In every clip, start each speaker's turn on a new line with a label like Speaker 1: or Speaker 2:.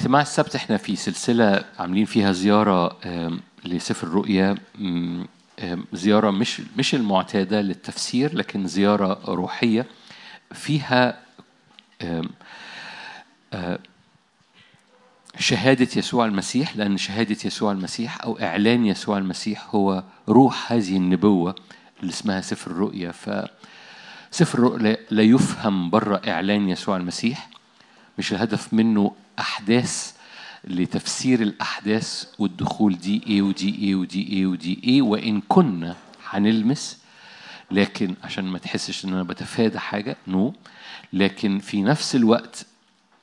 Speaker 1: اجتماع السبت إحنا في سلسلة عاملين فيها زيارة آم، لسفر الرؤيا. زيارة مش مش المعتادة للتفسير لكن زيارة روحية فيها آه، شهادة يسوع المسيح لأن شهادة يسوع المسيح أو إعلان يسوع المسيح هو روح هذه النبوة اللي اسمها سفر الرؤيا. فسفر الرؤيا لا يفهم بره إعلان يسوع المسيح. مش الهدف منه أحداث لتفسير الأحداث والدخول دي إيه ودي إيه ودي إيه ودي إيه وإن كنا هنلمس. لكن عشان ما تحسش إن أنا بتفادى حاجة نو. لكن في نفس الوقت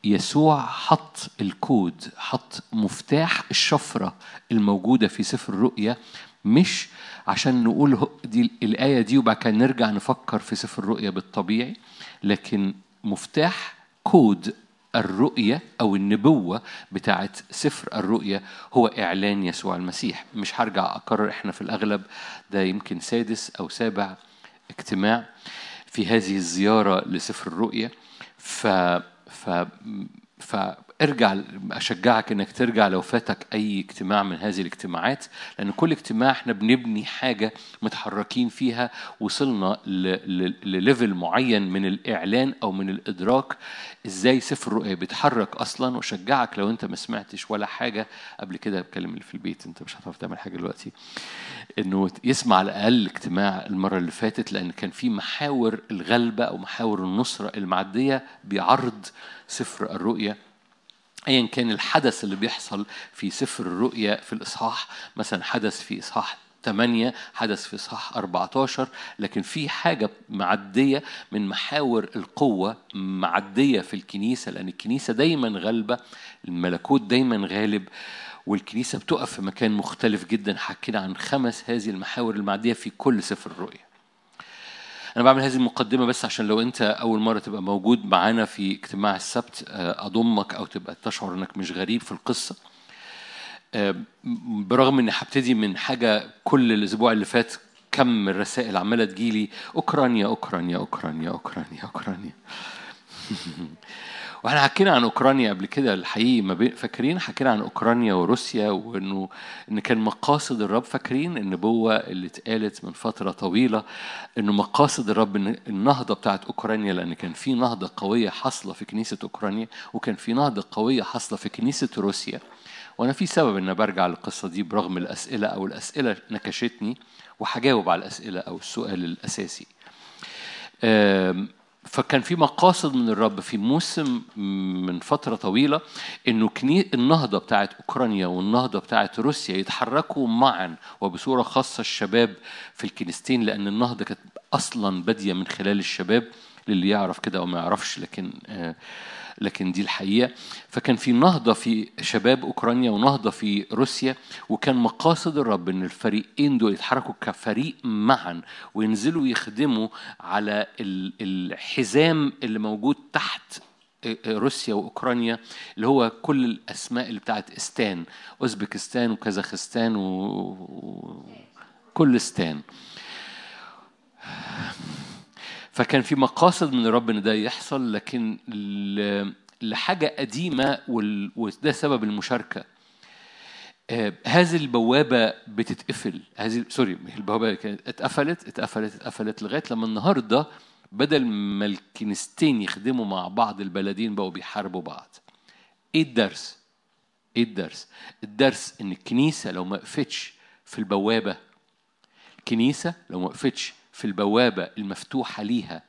Speaker 1: يسوع حط الكود حط مفتاح الشفرة الموجودة في سفر الرؤيا مش عشان نقول دي الآية دي وبعد كده نرجع نفكر في سفر الرؤيا بالطبيعي لكن مفتاح كود الرؤية أو النبوة بتاعت سفر الرؤيا هو إعلان يسوع المسيح. مش هرجع أكرر إحنا في الأغلب ده يمكن سادس أو سابع اجتماع في هذه الزيارة لسفر الرؤيا ف ف فارجع أشجعك إنك ترجع لو فاتك أي اجتماع من هذه الاجتماعات لأن كل اجتماع إحنا بنبني حاجة متحركين فيها وصلنا لليفل معين من الإعلان أو من الإدراك إزاي سفر الرؤيا بيتحرك أصلا وأشجعك لو أنت ما سمعتش ولا حاجة. قبل كده بكلم اللي في البيت أنت مش هتعرف تعمل حاجة دلوقتي. إنه يسمع على الأقل اجتماع المرة اللي فاتت لأن كان في محاور الغلبة أو محاور النصرة المعدية بيعرض سفر الرؤيا ايا كان الحدث اللي بيحصل في سفر الرؤيا في الإصحاح مثلا حدث في إصحاح 8 حدث في إصحاح 14 لكن في حاجة معدية من محاور القوة معدية في الكنيسة لأن الكنيسة دايما غالبة الملكوت دايما غالب والكنيسة بتقف في مكان مختلف جدا. حكينا عن خمس هذه المحاور المعدية في كل سفر الرؤيا. أنا بعمل هذه المقدمة بس عشان لو أنت أول مرة تبقى موجود معانا في اجتماع السبت آه، أضمك أو تبقى تشعر إنك مش غريب في القصة. آه، برغم إني هبتدي من حاجة كل الأسبوع اللي فات كم الرسائل عمالة تجيلي أوكرانيا أوكرانيا أوكرانيا أوكرانيا أوكرانيا وإحنا حكينا عن أوكرانيا قبل كده الحقيقي ما بين فاكرين؟ حكينا عن أوكرانيا وروسيا وانه إن كان مقاصد الرب فاكرين؟ النبوة اللي اتقالت من فترة طويلة إنه مقاصد الرب ان النهضة بتاعت أوكرانيا لأن كان في نهضة قوية حاصلة في كنيسة أوكرانيا وكان في نهضة قوية حاصلة في كنيسة روسيا. وأنا في سبب إن برجع للقصة دي برغم الأسئلة أو الأسئلة نكشتني وهجاوب على الأسئلة أو السؤال الأساسي. آم، فكان في مقاصد من الرب في موسم من فترة طويلة إنه كني... النهضة بتاعت أوكرانيا والنهضة بتاعت روسيا يتحركوا معا وبصورة خاصة الشباب في الكنيستين لأن النهضة كانت أصلا بادية من خلال الشباب للي يعرف كده أو ما يعرفش لكن آه لكن دي الحقيقة. فكان في نهضة في شباب أوكرانيا ونهضة في روسيا وكان مقاصد الرب إن الفريقين دول يتحركوا كفريق معا وينزلوا يخدموا على ال- الحزام اللي موجود تحت روسيا وأوكرانيا اللي هو كل الأسماء اللي بتاعت إستان أوزبكستان وكازاخستان وكل إستان. فكان في مقاصد من الرب إن ده يحصل لكن لحاجة قديمة وده سبب المشاركة. آه، هذه البوابة بتتقفل. هذه سوري مش البوابة كانت اتقفلت اتقفلت اتقفلت لغاية لما النهارده بدل ما الكنيستين يخدموا مع بعض البلدين بقوا بيحاربوا بعض. إيه الدرس؟ إيه الدرس؟ الدرس إن الكنيسة لو ما وقفتش في البوابة الكنيسة لو ما وقفتش في البوابة المفتوحة ليها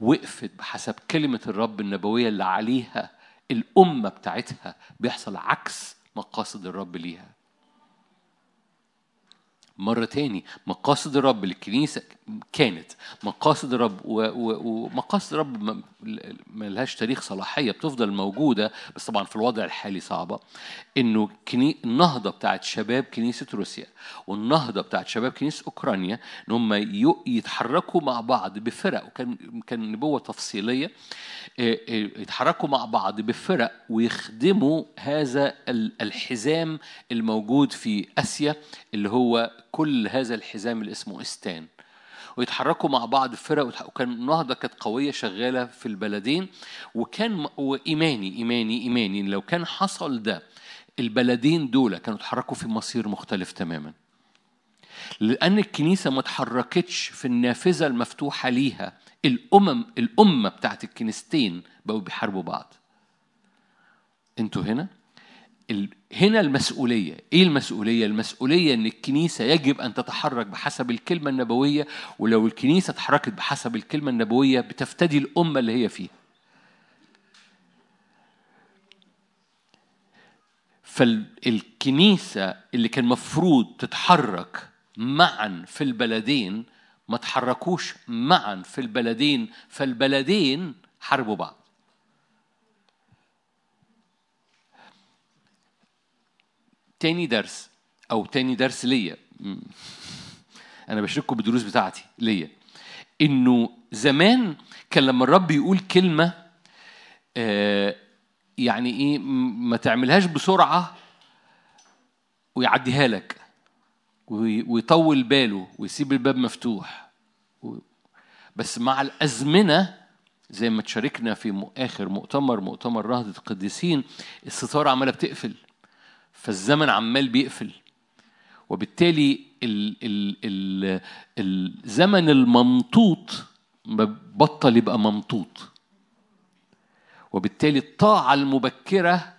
Speaker 1: وقفت بحسب كلمة الرب النبوية اللي عليها الأمة بتاعتها بيحصل عكس مقاصد الرب ليها. مرة تاني مقاصد الرب للكنيسة كانت مقاصد الرب ومقاصد الرب لهاش تاريخ صلاحية بتفضل موجودة بس طبعا في الوضع الحالي صعبة. إنه كني... النهضة بتاعت شباب كنيسة روسيا والنهضة بتاعت شباب كنيسة أوكرانيا إن هم يتحركوا مع بعض بفرق وكان كان نبوة تفصيلية إيه، إيه، يتحركوا مع بعض بفرق ويخدموا هذا ال- الحزام الموجود في آسيا اللي هو كل هذا الحزام اللي اسمه إستان. ويتحركوا مع بعض فرق وكان النهضة كانت قوية شغالة في البلدين وكان وإيماني إيماني إيماني لو كان حصل ده البلدين دول كانوا اتحركوا في مصير مختلف تماما. لأن الكنيسة ما اتحركتش في النافذة المفتوحة ليها الأمم الأمة بتاعت الكنيستين بقوا بيحاربوا بعض. أنتوا هنا؟ هنا المسؤولية. إيه المسؤولية؟ المسؤولية إن الكنيسة يجب أن تتحرك بحسب الكلمة النبوية ولو الكنيسة اتحركت بحسب الكلمة النبوية بتفتدي الأمة اللي هي فيها. فالكنيسة اللي كان مفروض تتحرك معا في البلدين ما تحركوش معا في البلدين فالبلدين حاربوا بعض. تاني درس أو تاني درس ليا. أنا بشارككم بالدروس بتاعتي ليا. إنه زمان كان لما الرب يقول كلمة آه يعني إيه ما تعملهاش بسرعة ويعديها لك. ويطول باله ويسيب الباب مفتوح. بس مع الأزمنة زي ما تشاركنا في اخر مؤتمر مؤتمر رهضه القديسين الستارة عمالة بتقفل. فالزمن عمال بيقفل. وبالتالي ال ال ال الزمن الممطوط بطل يبقى ممطوط وبالتالي الطاعة المبكرة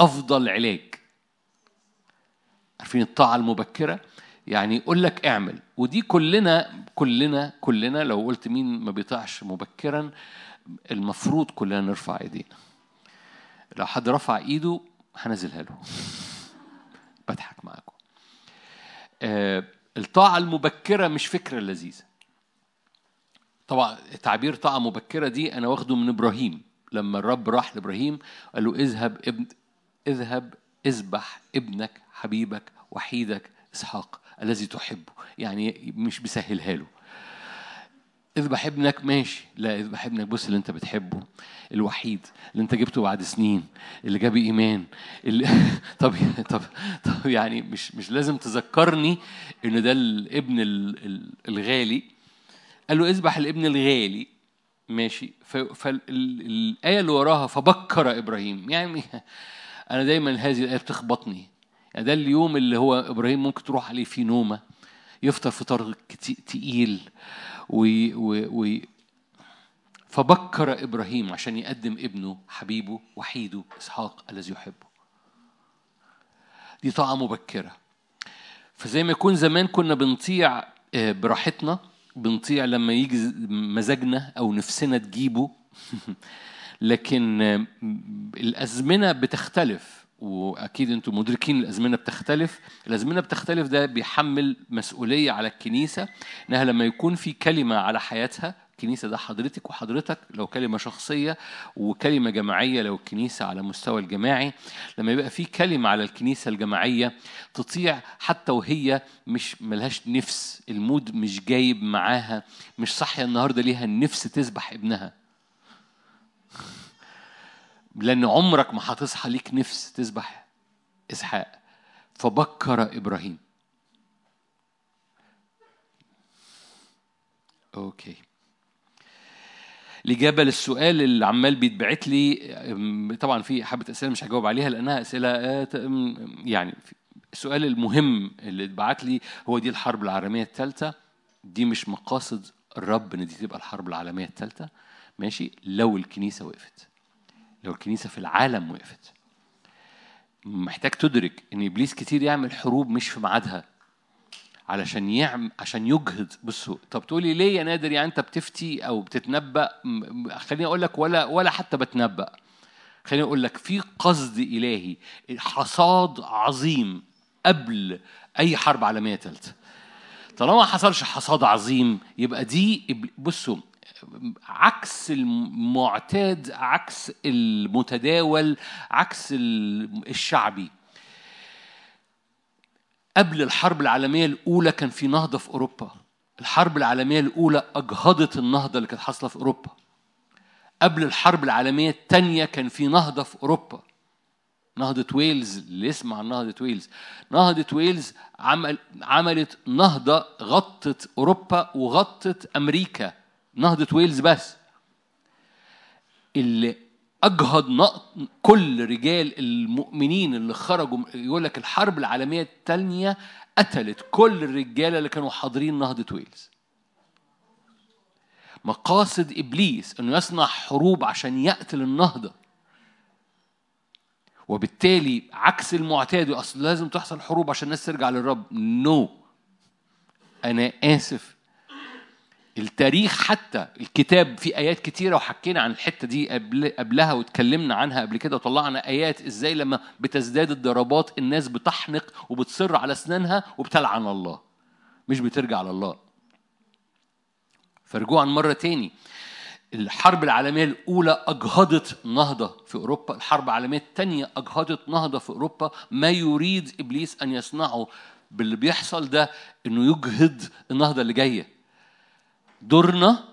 Speaker 1: أفضل علاج. عارفين الطاعة المبكرة؟ يعني يقول لك اعمل. ودي كلنا كلنا كلنا لو قلت مين ما بيطيعش مبكرا المفروض كلنا نرفع ايدينا. لو حد رفع ايده هنزلها له. بضحك معاكم. آه الطاعة المبكرة مش فكرة لذيذة. طبعا تعبير طاعة مبكرة دي أنا واخده من إبراهيم. لما الرب راح لإبراهيم قال له اذهب ابن اذهب اذبح ابنك حبيبك وحيدك إسحاق الذي تحبه. يعني مش بيسهلها له. اذبح ابنك ماشي. لا اذبح ابنك بص اللي أنت بتحبه الوحيد اللي أنت جبته بعد سنين اللي جاب إيمان اللي طب طب طب يعني مش مش لازم تذكرني إن ده الابن الغالي. قال له اذبح الابن الغالي. ماشي. فالايه اللي وراها فبكر إبراهيم. يعني أنا دايما هذه الآية بتخبطني. يعني ده اليوم اللي هو إبراهيم ممكن تروح عليه فيه نومة يفطر فطار تقيل. وي وي فبكر إبراهيم عشان يقدم ابنه حبيبه وحيده إسحاق الذي يحبه. دي طاعه مبكرة. فزي ما يكون زمان كنا بنطيع آه، براحتنا بنطيع لما يجي مزاجنا أو نفسنا تجيبه. لكن آه، الأزمنة بتختلف. وأكيد أنتم مدركين الأزمنة بتختلف. الأزمنة بتختلف ده بيحمل مسؤولية على الكنيسة إنها لما يكون في كلمة على حياتها الكنيسة ده حضرتك وحضرتك لو كلمة شخصية وكلمة جماعية لو الكنيسة على مستوى الجماعي لما يبقى في كلمة على الكنيسة الجماعية تطيع حتى وهي مش ملهاش نفس المود مش جايب معاها مش صحيه النهارده ليها النفس تذبح ابنها. لأن عمرك ما هتصحى ليك نفس تذبح إسحاق. فبكر إبراهيم. أوكي. الإجابة للسؤال اللي عمال بيتبعت لي طبعا في حبة أسئلة مش هجاوب عليها لأنها أسئلة آه، يعني السؤال المهم اللي اتبعت لي هو دي الحرب العالمية الثالثة. دي مش مقاصد الرب إن دي تبقى الحرب العالمية الثالثة. ماشي؟ لو الكنيسة وقفت. لو الكنيسة في العالم وقفت. محتاج تدرك إن إبليس كتير يعمل حروب مش في ميعادها علشان يعمل عشان يجهد بصوا طب تقولي ليه يا نادر؟ يعني أنت بتفتي أو بتتنبأ؟ خليني أقول لك ولا ولا حتى بتنبأ. خليني أقول لك في قصد إلهي حصاد عظيم قبل أي حرب عالمية ثالثه طالما ما حصلش حصاد عظيم يبقى دي بصوا عكس المعتاد عكس المتداول عكس الشعبي. قبل الحرب العالمية الأولى كان في نهضة في أوروبا. الحرب العالمية الأولى أجهضت النهضة اللي كانت حاصلة في أوروبا. قبل الحرب العالمية الثانية كان في نهضة في أوروبا. نهضة ويلز اللي يسمع عن نهضة ويلز. نهضة ويلز عمل عملت نهضة غطت أوروبا وغطت أمريكا. نهضة ويلز بس. اللي أجهض نقط كل رجال المؤمنين اللي خرجوا يقول لك الحرب العالمية الثانية قتلت كل الرجالة اللي كانوا حاضرين نهضة ويلز. مقاصد إبليس أنه يصنع حروب عشان يقتل النهضة. وبالتالي عكس المعتاد أصل لازم تحصل حروب عشان الناس ترجع للرب. نو no. أنا آسف. التاريخ حتى الكتاب في آيات كتيرة وحكينا عن الحتة دي قبل قبلها واتكلمنا عنها قبل كده وطلعنا آيات إزاي لما بتزداد الضربات الناس بتحنق وبتصر على أسنانها وبتلعن الله مش بترجع لله فرجوعا مرة تاني الحرب العالمية الأولى أجهضت نهضة في أوروبا الحرب العالمية الثانية أجهضت نهضة في أوروبا ما يريد إبليس أن يصنعه باللي بيحصل ده إنه يجهض النهضة اللي جاية. دورنا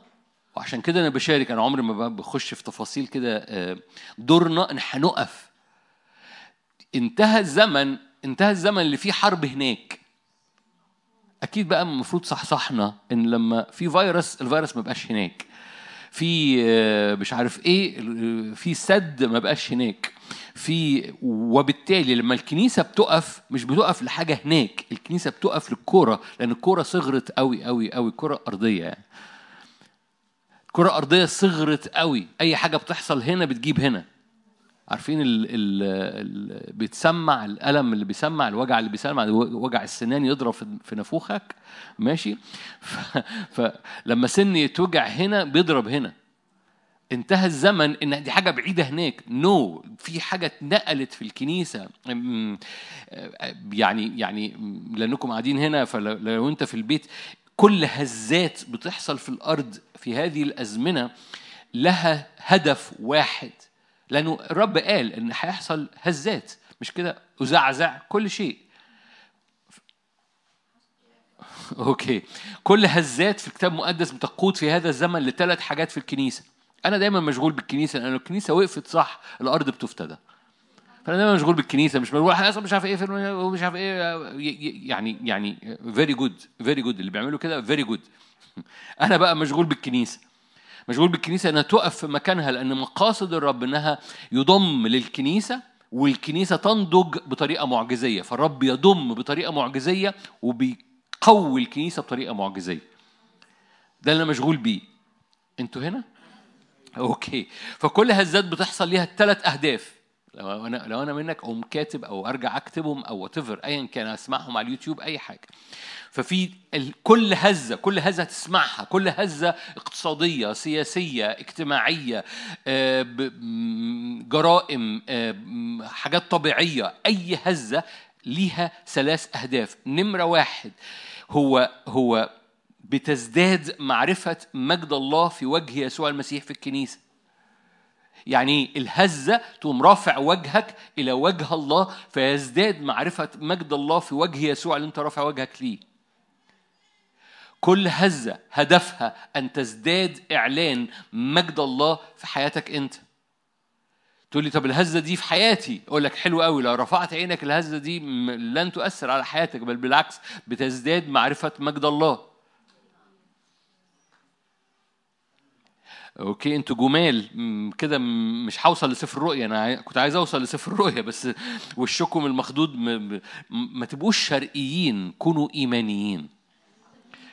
Speaker 1: وعشان كده أنا بشارك أنا عمري ما بخش في تفاصيل كده دورنا إن هنقف انتهى الزمن انتهى الزمن اللي فيه حرب هناك. أكيد بقى المفروض صحصحنا إن لما في فيروس الفيروس ما بقاش هناك. في مش عارف إيه في سد ما بقاش هناك. في وبالتالي لما الكنيسة بتقف مش بتقف لحاجة هناك الكنيسة بتقف للكورة لأن الكورة صغرت قوي قوي قوي كره أرضية يعني. الكره الارضيه صغرت قوي أي حاجة بتحصل هنا بتجيب هنا. عارفين ال ال بيتسمع الألم اللي بيسمع الوجع اللي بيسمع وجع السنان يضرب في نافوخك ماشي؟ فلما سن يتوجع هنا بيضرب هنا. انتهى الزمن إن دي حاجة بعيدة هناك. نو no. في حاجة اتنقلت في الكنيسة. يعني يعني لأنكم قاعدين هنا فلو أنت في البيت كل هزات بتحصل في الأرض في هذه الأزمنة لها هدف واحد. لأنه الرب قال إن هيحصل هزات. مش كده؟ أزعزع كل شيء. okay. كل هزات في الكتاب المقدس بتقود في هذا الزمن لثلاث حاجات في الكنيسة. أنا دايما مشغول بالكنيسة لأن الكنيسة وقفت صح الأرض بتفتدى فأنا دايما مشغول بالكنيسة مش مشغول. مش عارف إيه مش عارف إيه. يعني يعني very good very good اللي بيعملوا كده very good أنا بقى مشغول بالكنيسة. مشغول بالكنيسة أنها تقف في مكانها لأن مقاصد الرب أنها يضم للكنيسة والكنيسة تنضج بطريقة معجزية. فالرب يضم بطريقة معجزية وبيقوي الكنيسة بطريقة معجزية. ده اللي أنا مشغول بيه. أنتوا هنا؟ okay. فكل هزات بتحصل ليها ثلاث أهداف. لو أنا لو أنا منك أقوم كاتب أو أرجع أكتبهم أو و ات ايا كان أسمعهم على اليوتيوب أي حاجة. ففي كل هزة كل هزة هتسمعها كل هزة اقتصادية سياسية اجتماعية جرائم حاجات طبيعية أي هزة ليها ثلاث أهداف. نمرة واحد هو هو بتزداد معرفة مجد الله في وجه يسوع المسيح في الكنيسة. يعني الهزة تقوم رافع وجهك إلى وجه الله فيزداد معرفة مجد الله في وجه يسوع اللي أنت رافع وجهك ليه. كل هزة هدفها أن تزداد إعلان مجد الله في حياتك أنت. تقول لي طب الهزة دي في حياتي؟ أقول لك حلو قوي لو رفعت عينك الهزة دي لن تؤثر على حياتك بل بالعكس بتزداد معرفة مجد الله. أوكي أنتوا جمال. كده مش هوصل لسفر الرؤيا أنا كنت عايز أوصل لسفر الرؤيا بس وشكم المخدود ما, ما تبقوش شرقيين كونوا إيمانيين.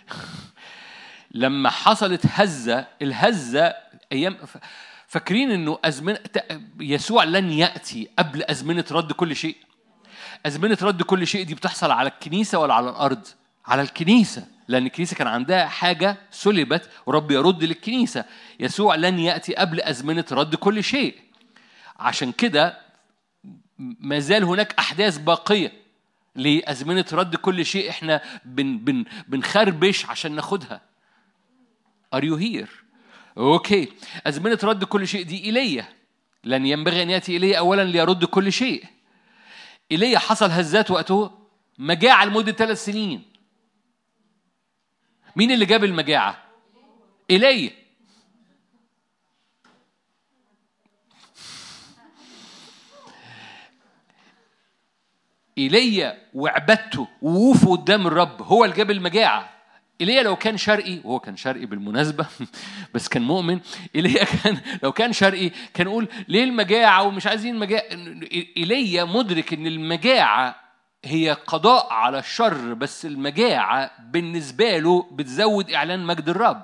Speaker 1: لما حصلت هزة الهزة أيام فاكرين إنه ازمنه يسوع لن يأتي قبل أزمنة رد كل شيء؟ أزمنة رد كل شيء دي بتحصل على الكنيسة ولا على الأرض؟ على الكنيسة. لأن الكنيسة كان عندها حاجة سلبت ورب يرد للكنيسة. يسوع لن يأتي قبل أزمنة رد كل شيء. عشان كده ما زال هناك أحداث باقية لأزمنة رد كل شيء إحنا بن بن بنخربش عشان ناخدها. Are you here؟ أوكي أزمنة رد كل شيء دي إيليا. لن ينبغي أن يأتي إلي أولا ليرد كل شيء. إيليا حصل هزات وقته مجاعة لمدة ثلاث سنين. مين اللي جاب المجاعة؟ إيليا. إيليا وعبادته ووقوفه قدام الرب هو اللي جاب المجاعة. إيليا لو كان شرقي وهو كان شرقي بالمناسبة بس كان مؤمن. إيليا كان لو كان شرقي كان يقول ليه المجاعة ومش عايزين مجاعة؟ إيليا مدرك إن المجاعة هي قضاء على الشر بس المجاعة بالنسبة له بتزود إعلان مجد الرب.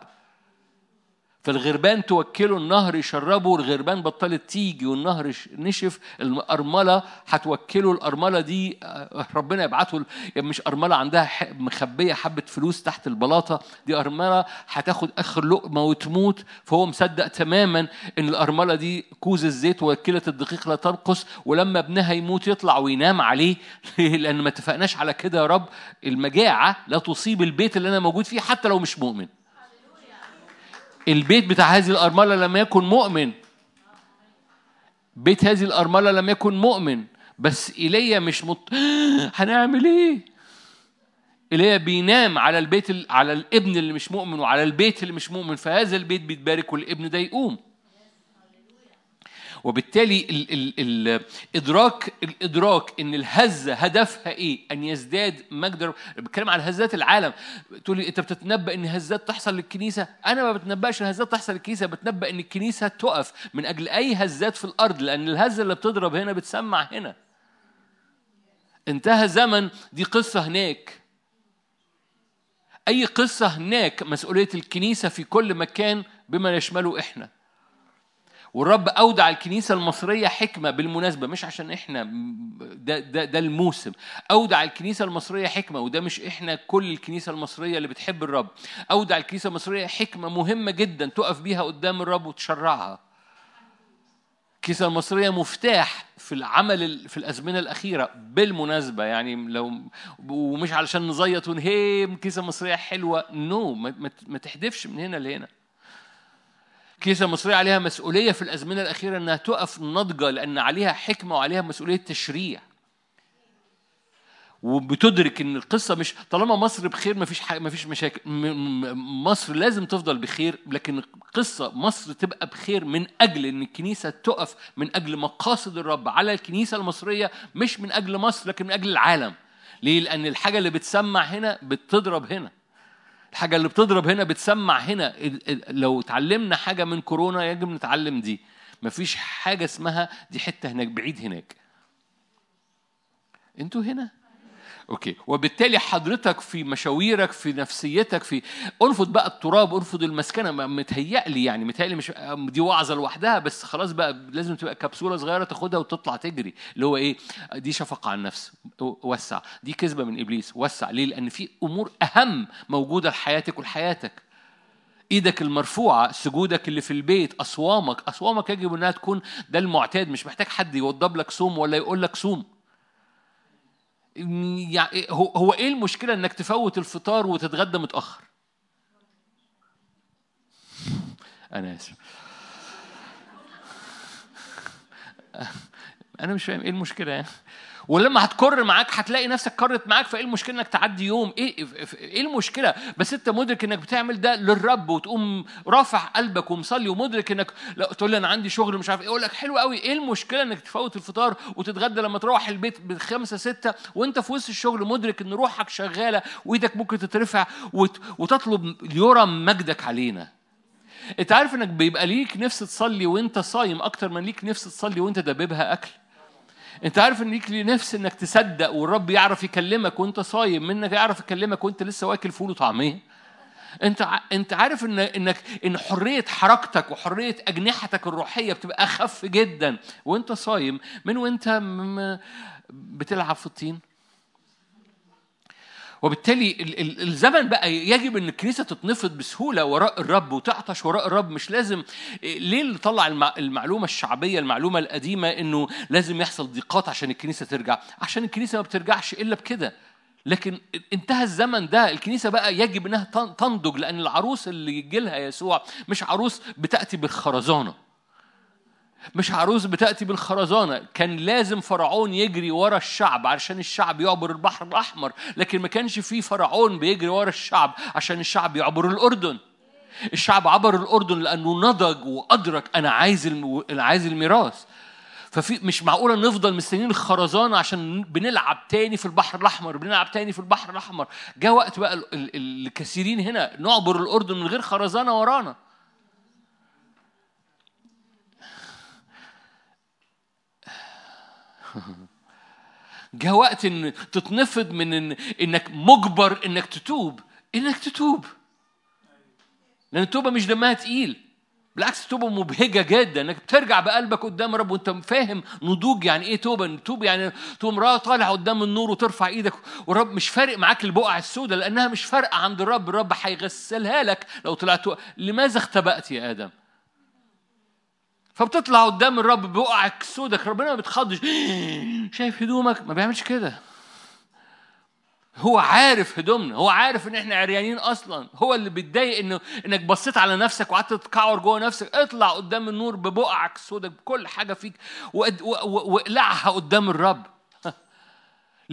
Speaker 1: فالغربان توكله النهر يشربه والغربان بطلت تيجي والنهر نشف الأرملة هتوكله الأرملة دي آه، ربنا يبعته يعني مش أرملة عندها مخبية حبة فلوس تحت البلاطة دي أرملة هتاخد آخر لقمة وتموت فهو مصدق تماما إن الأرملة دي كوز الزيت ووكلة الدقيق لا تنقص ولما ابنها يموت يطلع وينام عليه. لأن ما اتفقناش على كده يا رب المجاعة لا تصيب البيت اللي أنا موجود فيه حتى لو مش مؤمن. البيت بتاع هذه الأرملة لم يكن مؤمن. بيت هذه الأرملة لم يكن مؤمن. بس إيليا مش مط... هنعمل إيه؟ إيليا بينام على البيت على الابن اللي مش مؤمن وعلى البيت اللي مش مؤمن. فهذا البيت بيتبارك والابن ده يقوم. وبالتالي ال ال ال الادراك الإدراك إن الهزه هدفها إيه؟ أن يزداد مجد بتكلم على هزات العالم تقول لي أنت بتتنبأ إن هزات تحصل للكنيسة؟ أنا ما بتنبأش إن هزات تحصل للكنيسة بتنبأ إن الكنيسة تقف من أجل أي هزات في الأرض لأن الهزه اللي بتضرب هنا بتسمع هنا. انتهى زمن دي قصة هناك أي قصة هناك مسؤولية الكنيسة في كل مكان بما يشمله إحنا والرب أودع الكنيسة المصرية حكمة بالمناسبة مش عشان إحنا ده, ده, ده الموسم. أودع الكنيسة المصرية حكمة وده مش إحنا كل الكنيسة المصرية اللي بتحب الرب. أودع الكنيسة المصرية حكمة مهمة جدا تقف بيها قدام الرب وتشرعها. الكنيسة المصرية مفتاح في العمل في الأزمنة الأخيرة بالمناسبة. يعني لو ومش علشان نزيط ونهي الكنيسة المصرية حلوة. نو no. ما تحدفش من هنا لهنا. الكنيسة المصرية عليها مسؤولية في الأزمنة الأخيرة إنها تقف ناضجة لأن عليها حكمة وعليها مسؤولية تشريع. وبتدرك إن القصة مش طالما مصر بخير مفيش حاجة مفيش مشاكل مصر لازم تفضل بخير لكن القصة مصر تبقى بخير من أجل إن الكنيسة تقف من أجل مقاصد الرب على الكنيسة المصرية مش من أجل مصر لكن من أجل العالم. ليه؟ لأن الحاجة اللي بتسمع هنا بتضرب هنا. الحاجة اللي بتضرب هنا بتسمع هنا لو اتعلمنا حاجة من كورونا يجب نتعلم دي. مفيش حاجة اسمها دي حتة هناك بعيد هناك. أنتوا هنا. أوكي. وبالتالي حضرتك في مشاويرك في نفسيتك في ارفض بقى التراب ارفض المسكنة. متهيألي يعني متهيألي مش دي وعظة لوحدها بس خلاص بقى لازم تبقى كبسولة صغيرة تاخدها وتطلع تجري. اللي هو إيه؟ دي شفقة على النفس. وسع. دي كذبة من إبليس. وسع. ليه؟ لأن في أمور أهم موجودة لحياتك ولحياتك إيدك المرفوعة سجودك اللي في البيت أصوامك. أصوامك يجب إنها تكون ده المعتاد. مش محتاج حد يوضب لك صوم ولا يقول لك صوم. يعني هو إيه المشكلة إنك تفوت الفطار وتتغدى متأخر؟ أنا آسف. أنا مش فاهم إيه المشكلة يعني. ولما هتكر معاك هتلاقي نفسك كرت معاك فإيه المشكلة إنك تعدي يوم؟ إيه إيه المشكلة؟ بس أنت مدرك إنك بتعمل ده للرب وتقوم رافع قلبك ومصلي ومدرك إنك لا تقول لي أنا عندي شغل مش عارف إيه أقول لك حلو قوي إيه المشكلة إنك تفوت الفطار وتتغدى لما تروح البيت بخمسة ستة وأنت في وسط الشغل مدرك إن روحك شغالة وإيدك ممكن تترفع وتطلب يرى مجدك علينا. أنت عارف إنك بيبقى ليك نفس تصلي وأنت صايم أكتر من ليك نفس تصلي وأنت دببها أكل؟ انت عارف ان ليك نفس انك تصدق والرب يعرف يكلمك وانت صايم منك يعرف يكلمك وانت لسه واكل فول وطعمية. انت انت عارف ان انك ان حرية حركتك وحرية أجنحتك الروحية بتبقى أخف جدا. وانت صايم من وانت بتلعب في الطين؟ وبالتالي الزمن بقى يجب إن الكنيسة تتنفض بسهولة وراء الرب وتعطش وراء الرب. مش لازم ليه اللي طلع المعلومة الشعبية المعلومة القديمة إنه لازم يحصل ضيقات عشان الكنيسة ترجع؟ عشان الكنيسة ما بترجعش إلا بكده. لكن انتهى الزمن ده الكنيسة بقى يجب إنها تنضج لأن العروس اللي يجي لها يسوع مش عروس بتأتي بالخرزانة. مش عروس بتأتي بالخرزانة. كان لازم فرعون يجري ورا الشعب عشان الشعب يعبر البحر الأحمر لكن ما كانش في فرعون بيجري ورا الشعب عشان الشعب يعبر الأردن. الشعب عبر الأردن لأنه نضج وأدرك أنا عايز عايز الميراث. ففي مش معقولة نفضل مستنيين الخرزانة عشان بنلعب تاني في البحر الأحمر بنلعب تاني في البحر الأحمر. جاء وقت بقى الكثيرين هنا نعبر الأردن من غير خرزانة ورانا. جاء وقت إن تتنفض من إن إنك مجبر إنك تتوب إنك تتوب. لأن التوبة مش دمها تقيل. بالعكس التوبة مبهجة جدا إنك بترجع بقلبك قدام رب وأنت فاهم نضوج يعني إيه توبة. توب يعني تقوم راه طالع قدام النور وترفع إيدك ورب مش فارق معاك البقع السوداء لأنها مش فارقة عند الرب الرب هيغسلها لك لو طلعت لماذا اختبأت يا آدم؟ فبتطلع قدام الرب بوقعك سودك ربنا ما بتخضش. شايف هدومك؟ ما بيعملش كده. هو عارف هدومنا هو عارف إن إحنا عريانين أصلا. هو اللي بيتضايق إنه إنك بصيت على نفسك وقعدت تتكعور جوه نفسك. اطلع قدام النور ببقعك سودك بكل حاجة فيك واقلعها قدام الرب.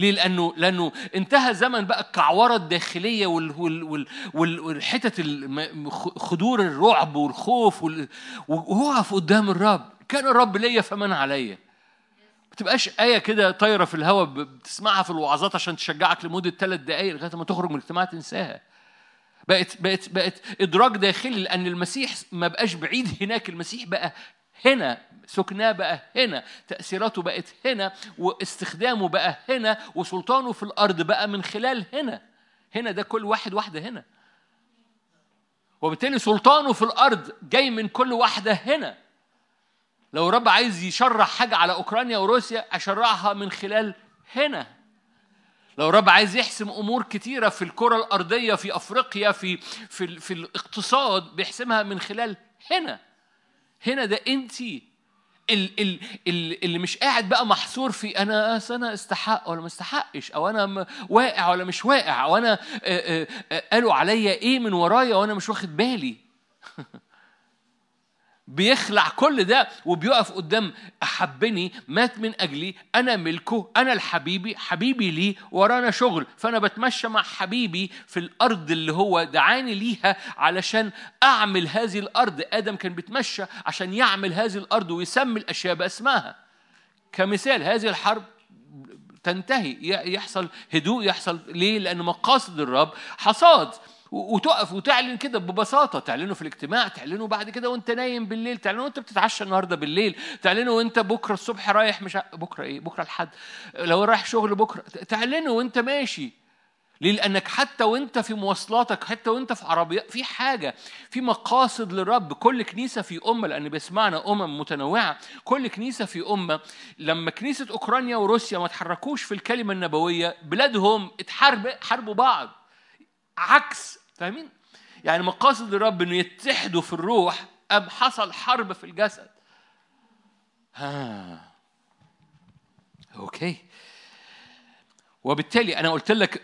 Speaker 1: ليه؟ لأنه لأنه انتهى زمن بقى الكعورة الداخلية والحتت خدور الرعب والخوف ووقف قدام الرب. كان الرب ليا فمن عليا. ما تبقاش آية كده طايرة في الهواء بتسمعها في الوعظات عشان تشجعك لمدة ثلاث دقايق لغاية ما تخرج من الاجتماع تنساها. بقت بقت بقت إدراك داخلي لأن المسيح ما بقاش بعيد هناك. المسيح بقى هنا سكناه بقى هنا تأثيراته بقت هنا واستخدامه بقى هنا وسلطانه في الأرض بقى من خلال هنا. هنا ده كل واحد واحدة هنا. وبالتالي سلطانه في الأرض جاي من كل واحدة هنا. لو رب عايز يشرح حاجة على أوكرانيا وروسيا أشرحها من خلال هنا. لو رب عايز يحسم أمور كتيرة في الكرة الأرضية في أفريقيا في في في الاقتصاد بيحسمها من خلال هنا. هنا ده انت اللي مش قاعد بقى محصور في أنا أنا استحق ولا ما استحقش أو أنا واقع ولا مش واقع أو أنا قالوا عليا إيه من ورايا وأنا مش واخد بالي. بيخلع كل ده وبيقف قدام أحبني مات من أجلي. أنا ملكه أنا الحبيبي حبيبي لي ورانا شغل. فأنا بتمشى مع حبيبي في الأرض اللي هو دعاني ليها علشان أعمل هذه الأرض. آدم كان بيتمشى عشان يعمل هذه الأرض ويسمي الأشياء باسمها. كمثال هذه الحرب تنتهي. يحصل هدوء يحصل ليه؟ لأن مقاصد الرب حصاد. وتقف وتعلن كده ببساطة. تعلنه في الاجتماع تعلنه بعد كده وانت نايم بالليل. تعلنه وانت بتتعشى النهارده بالليل. تعلنه وانت بكرة الصبح رايح مش بكرة إيه؟ بكرة الحد. لو رايح شغل بكرة. تعلنه وانت ماشي. ليه؟ لأنك حتى وأنت في مواصلاتك حتى وأنت في عربية في حاجة في مقاصد للرب. كل كنيسة في أمة لأن بيسمعنا أمم متنوعة. كل كنيسة في أمة لما كنيسة أوكرانيا وروسيا ما تحركوش في الكلمة النبوية بلادهم اتحارب حاربوا بعض. عكس فاهمين؟ يعني مقاصد الرب إنه يتحدوا في الروح أم حصل حرب في الجسد. ها. أوكي. وبالتالي أنا قلت لك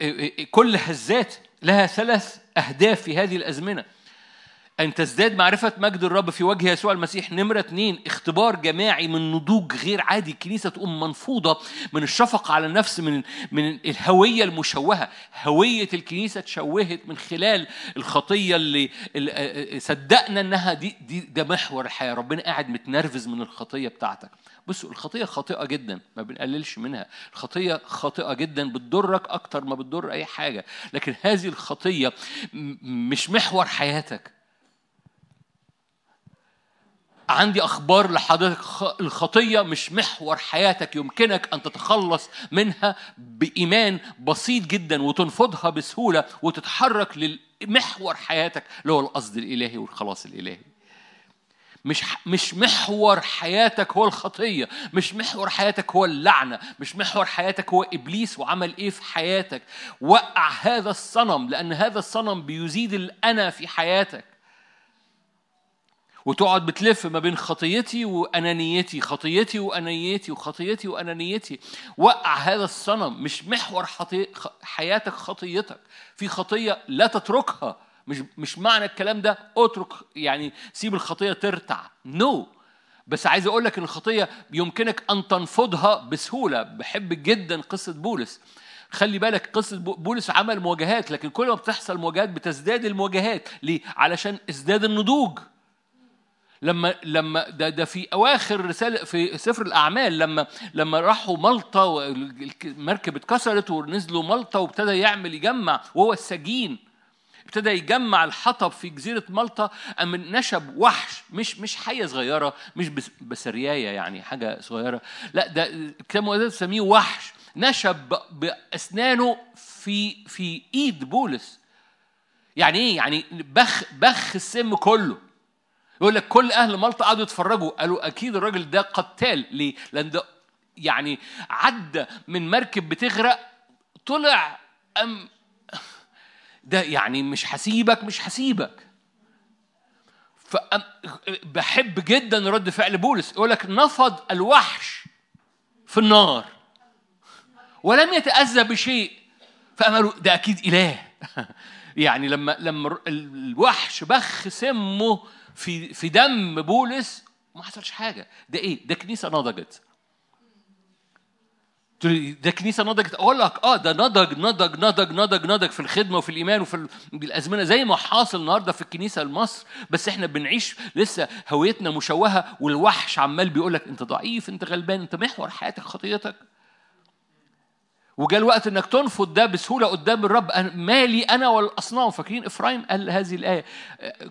Speaker 1: كل هزات لها ثلاث أهداف في هذه الأزمنة. أن تزداد معرفة مجد الرب في وجه يسوع المسيح. نمرة اتنين اختبار جماعي من نضوج غير عادي. الكنيسة تقوم منفوضة من الشفقة على النفس من من الهوية المشوهة. هوية الكنيسة تشوهت من خلال الخطية اللي, اللي صدقنا إنها دي, دي ده محور الحياة. ربنا قاعد متنرفز من الخطية بتاعتك. بصوا الخطية خاطئة جدا ما بنقللش منها. الخطية خاطئة جدا بتضرك أكتر ما بتضر أي حاجة. لكن هذه الخطية مش محور حياتك. عندي أخبار لحضرتك الخطية مش محور حياتك يمكنك أن تتخلص منها بإيمان بسيط جدا وتنفضها بسهولة وتتحرك لمحور حياتك اللي هو القصد الإلهي والخلاص الإلهي. مش مش محور حياتك هو الخطية مش محور حياتك هو اللعنة مش محور حياتك هو إبليس وعمل إيه في حياتك. وقع هذا الصنم لأن هذا الصنم بيزيد الأنا في حياتك. وتقعد بتلف ما بين خطيتي وأنانيتي خطيتي وأنانيتي وخطيتي وأنانيتي. وقع هذا الصنم مش محور خطي... حياتك خطيتك. في خطية لا تتركها. مش مش معنى الكلام ده اترك يعني سيب الخطية ترتع. نو no. بس عايز أقول لك إن الخطية يمكنك أن تنفضها بسهولة. بحب جدا قصة بولس. خلي بالك قصة بولس عمل مواجهات لكن كل ما بتحصل مواجهات بتزداد المواجهات. ليه؟ علشان ازداد النضوج. لما لما ده ده في أواخر رسالة في سفر الأعمال لما لما راحوا مالطا والمركب اتكسرت ونزلوا مالطا وابتدى يعمل يجمع وهو السجين. ابتدى يجمع الحطب في جزيرة مالطا أم نشب وحش مش مش حية صغيرة مش بسرياية يعني حاجة صغيرة. لا ده الكتاب المقدس بيسميه وحش. نشب بأسنانه في في إيد بولس. يعني إيه؟ يعني بخ بخ السم كله. يقول لك كل أهل مالطا قعدوا يتفرجوا. قالوا أكيد الراجل ده قتال. ليه؟ لأن ده يعني عدى من مركب بتغرق طلع أم ده يعني مش هسيبك مش هسيبك. بحب جدا رد فعل بولس. يقول لك نفض الوحش في النار. ولم يتأذى بشيء. فقالوا ده أكيد إله. يعني لما لما الوحش بخ سمه في في دم بولس ما حصلش حاجة. ده إيه؟ ده كنيسة نضجت. ده كنيسة نضجت؟ أقول لك آه ده نضج نضج نضج نضج نضج في الخدمة وفي الإيمان وفي الازمنه زي ما حاصل النهارده في الكنيسه لمصر. بس إحنا بنعيش لسه هويتنا مشوهة والوحش عمال بيقول لك أنت ضعيف أنت غلبان أنت محور حياتك خطيتك. وجاء الوقت إنك تنفض ده بسهولة قدام الرب مالي أنا والأصنام. فاكرين إفرايم قال هذه الآية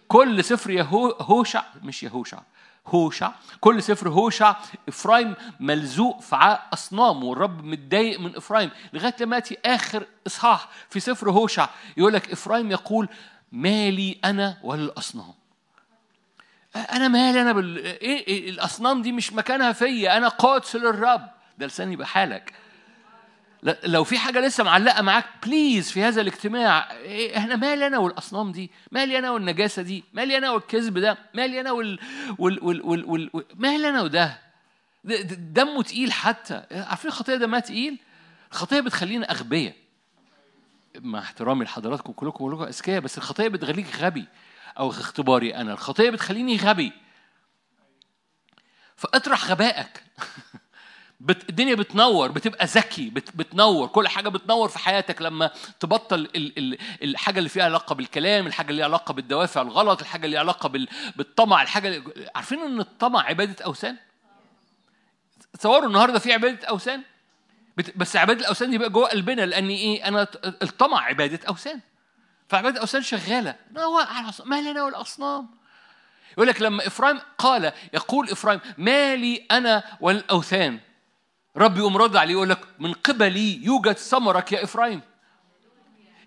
Speaker 1: كل سفر يهو هوشع مش يهوشع هوشع. كل سفر هوشع إفرايم ملزوق في أصنام والرب متضايق من إفرايم. لغاية لما يأتي آخر إصحاح في سفر هوشع يقول لك إفرايم يقول مالي أنا وللاصنام أنا مالي أنا بال إيه, إيه الأصنام دي مش مكانها فيا أنا قدس للرب ده لساني بحالك. لو في حاجة لسه معلقة معاك بليز في هذا الاجتماع إيه، إحنا مالي أنا والأصنام دي؟ مالي أنا والنجاسة دي؟ مالي أنا والكذب ده؟ مالي أنا وال, وال... وال... وال... وال... مالي أنا وده؟ دمه تقيل حتى. عارفين الخطية دمها تقيل؟ الخطية بتخلينا أغبياء. مع احترامي لحضراتكم كلكم كلكم أذكياء بس الخطية بتخليك غبي أو اختباري أنا. الخطية بتخليني غبي. فاطرح غبائك. بت... الدنيا بتنور بتبقى ذكي بت... بتنور كل حاجة بتنور في حياتك. لما تبطل ال... ال... الحاجة اللي فيها علاقة بالكلام الحاجة اللي ليها علاقة بالدوافع الغلط الحاجة اللي ليها علاقة بال... بالطمع الحاجة اللي... عارفين إن الطمع عبادة أوثان؟ تصوروا النهارده في عبادة أوثان؟ بت... بس عبادة الأوثان دي بقى جوه قلبنا لأن إيه؟ أنا الطمع عبادة أوثان. فعبادة أوثان شغالة. ما لنا والاصنام يقول لك لما افرايم قال يقول افرايم ما لي أنا والأوثان. رب يقوم رد عليه يقول لك من قبلي يوجد ثمرك يا إفرايم.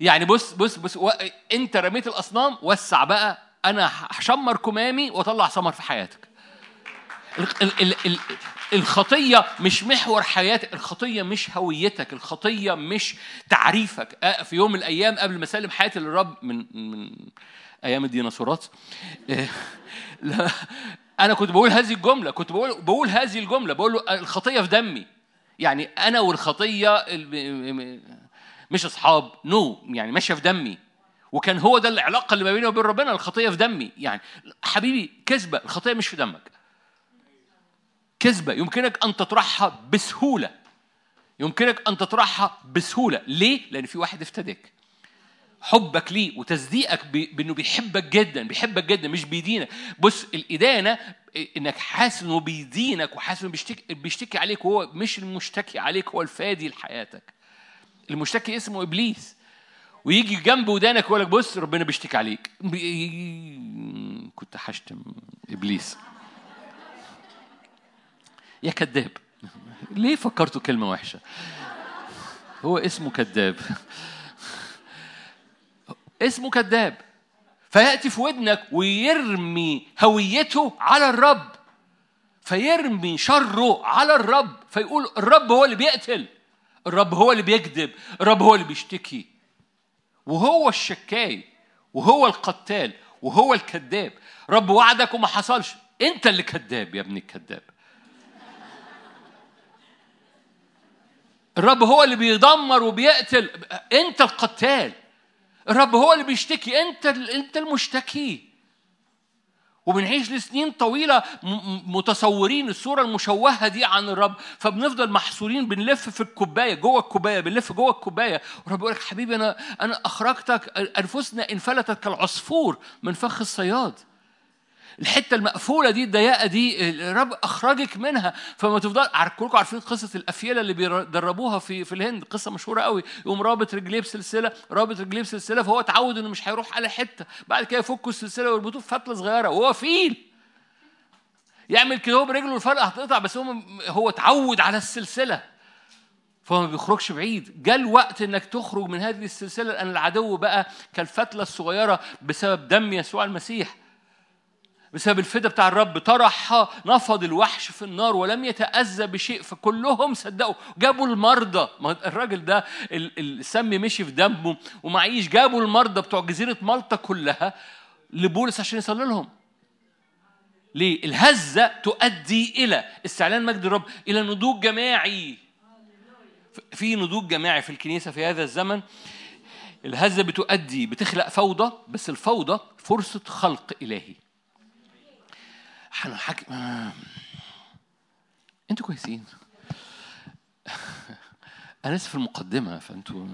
Speaker 1: يعني بص بص بص و... أنت رميت الأصنام وسع بقى. أنا هشمر كمامي واطلع ثمر في حياتك. ال... ال... ال... الخطية مش محور حياتك الخطية مش هويتك الخطية مش تعريفك. في يوم من الأيام قبل ما أسلم حياتي للرب من من أيام الديناصورات. أنا كنت بقول هذه الجملة كنت بقول بقول هذه الجملة بقول له الخطية في دمي. يعني أنا والخطية مش أصحاب نو no. يعني ماشيه في دمي. وكان هو ده العلاقة اللي ما بيني وبين ربنا الخطية في دمي. يعني حبيبي كذبة الخطية مش في دمك. كذبة يمكنك أن تطرحها بسهولة. يمكنك أن تطرحها بسهولة. ليه؟ لأن في واحد افتداك حبك ليه وتصديقك بأنه بيحبك جدا بيحبك جدا مش بيدينك. بص الإدانة إنك حاسس إنه بيدينك وحاسس إنه بيشتكي بيشتكي عليك وهو مش المشتكي عليك هو الفادي لحياتك. المشتكي اسمه إبليس. ويجي جنب ودانك ويقول لك بص ربنا بيشتكي عليك. كنت هشتم إبليس. يا كذاب. ليه فكرتوا كلمة وحشة؟ هو اسمه كذاب. اسمه كذاب. فيأتي في ودنك ويرمي هويته على الرب. فيرمي شره على الرب. فيقول الرب هو اللي بيقتل. الرب هو اللي بيكذب. الرب هو اللي بيشتكي. وهو الشكاي وهو القتال وهو الكذاب. رب وعدك وما حصلش. انت اللي كذاب يا ابن الكذاب. الرب هو اللي بيدمر وبيقتل. انت القتال. الرب هو اللي بيشتكي انت انت المشتكي. وبنعيش لسنين طويلة متصورين الصورة المشوهة دي عن الرب فبنفضل محصورين بنلف في الكوباية جوه الكوباية بنلف جوه الكوباية. والرب يقول لك حبيبي أنا أنا أخرجتك أنفسنا انفلتت كالعصفور من فخ الصياد. الحتة المقفولة دي الضيقة دي الرب أخرجك منها. فما تفضل كلكم عارفين قصة الأفيلة اللي بيدربوها في في الهند؟ قصة مشهورة قوي. يقوم رابط رجليه بسلسلة رابط رجليه بسلسلة فهو اتعود إنه مش هيروح على حتة. بعد كده يفكوا السلسلة ويربطوه في فتلة صغيرة وهو فيل. يعمل كده هو برجله الفرقة هتقطع بس هو هو اتعود على السلسلة. فهو ما بيخرجش بعيد. جاء الوقت إنك تخرج من هذه السلسلة لأن العدو بقى كالفتلة الصغيرة بسبب دم يسوع المسيح. بسبب الفدا بتاع الرب طرح نفض الوحش في النار ولم يتأذى بشيء فكلهم صدقوا. جابوا المرضى. ما الراجل ده السم مشي في دمه ومعيش. جابوا المرضى بتوع جزيرة مالطا كلها لبولس عشان يصلي لهم. ليه؟ الهزة تؤدي إلى استعلان مجد الرب إلى نضوج جماعي. في نضوج جماعي في الكنيسة في هذا الزمن. الهزة بتؤدي بتخلق فوضى بس الفوضى فرصة خلق إلهي. هنحكي آه. أنتوا كويسين. أنا لسه في المقدمة فأنتوا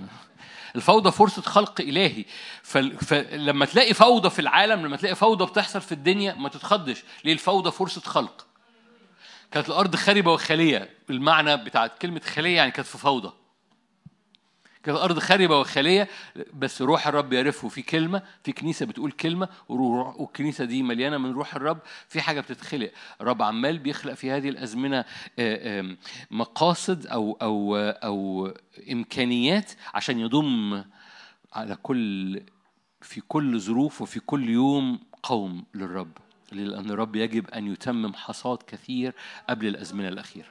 Speaker 1: الفوضى فرصة خلق إلهي. فلما تلاقي فوضى في العالم لما تلاقي فوضى بتحصل في الدنيا ما تتخضش. ليه الفوضى فرصة خلق؟ كانت الأرض خاربة وخالية المعنى بتاعت كلمة خالية يعني كانت في فوضى. كانت الأرض خاربة وخالية بس روح الرب يعرفه. في كلمة في كنيسة بتقول كلمة والكنيسة دي مليانة من روح الرب. في حاجة بتتخلق. الرب عمال بيخلق في هذه الأزمنة مقاصد أو أو أو إمكانيات عشان يضم على كل في كل ظروف وفي كل يوم قوم للرب. لأن الرب يجب أن يتمم حصاد كثير قبل الأزمنة الأخيرة.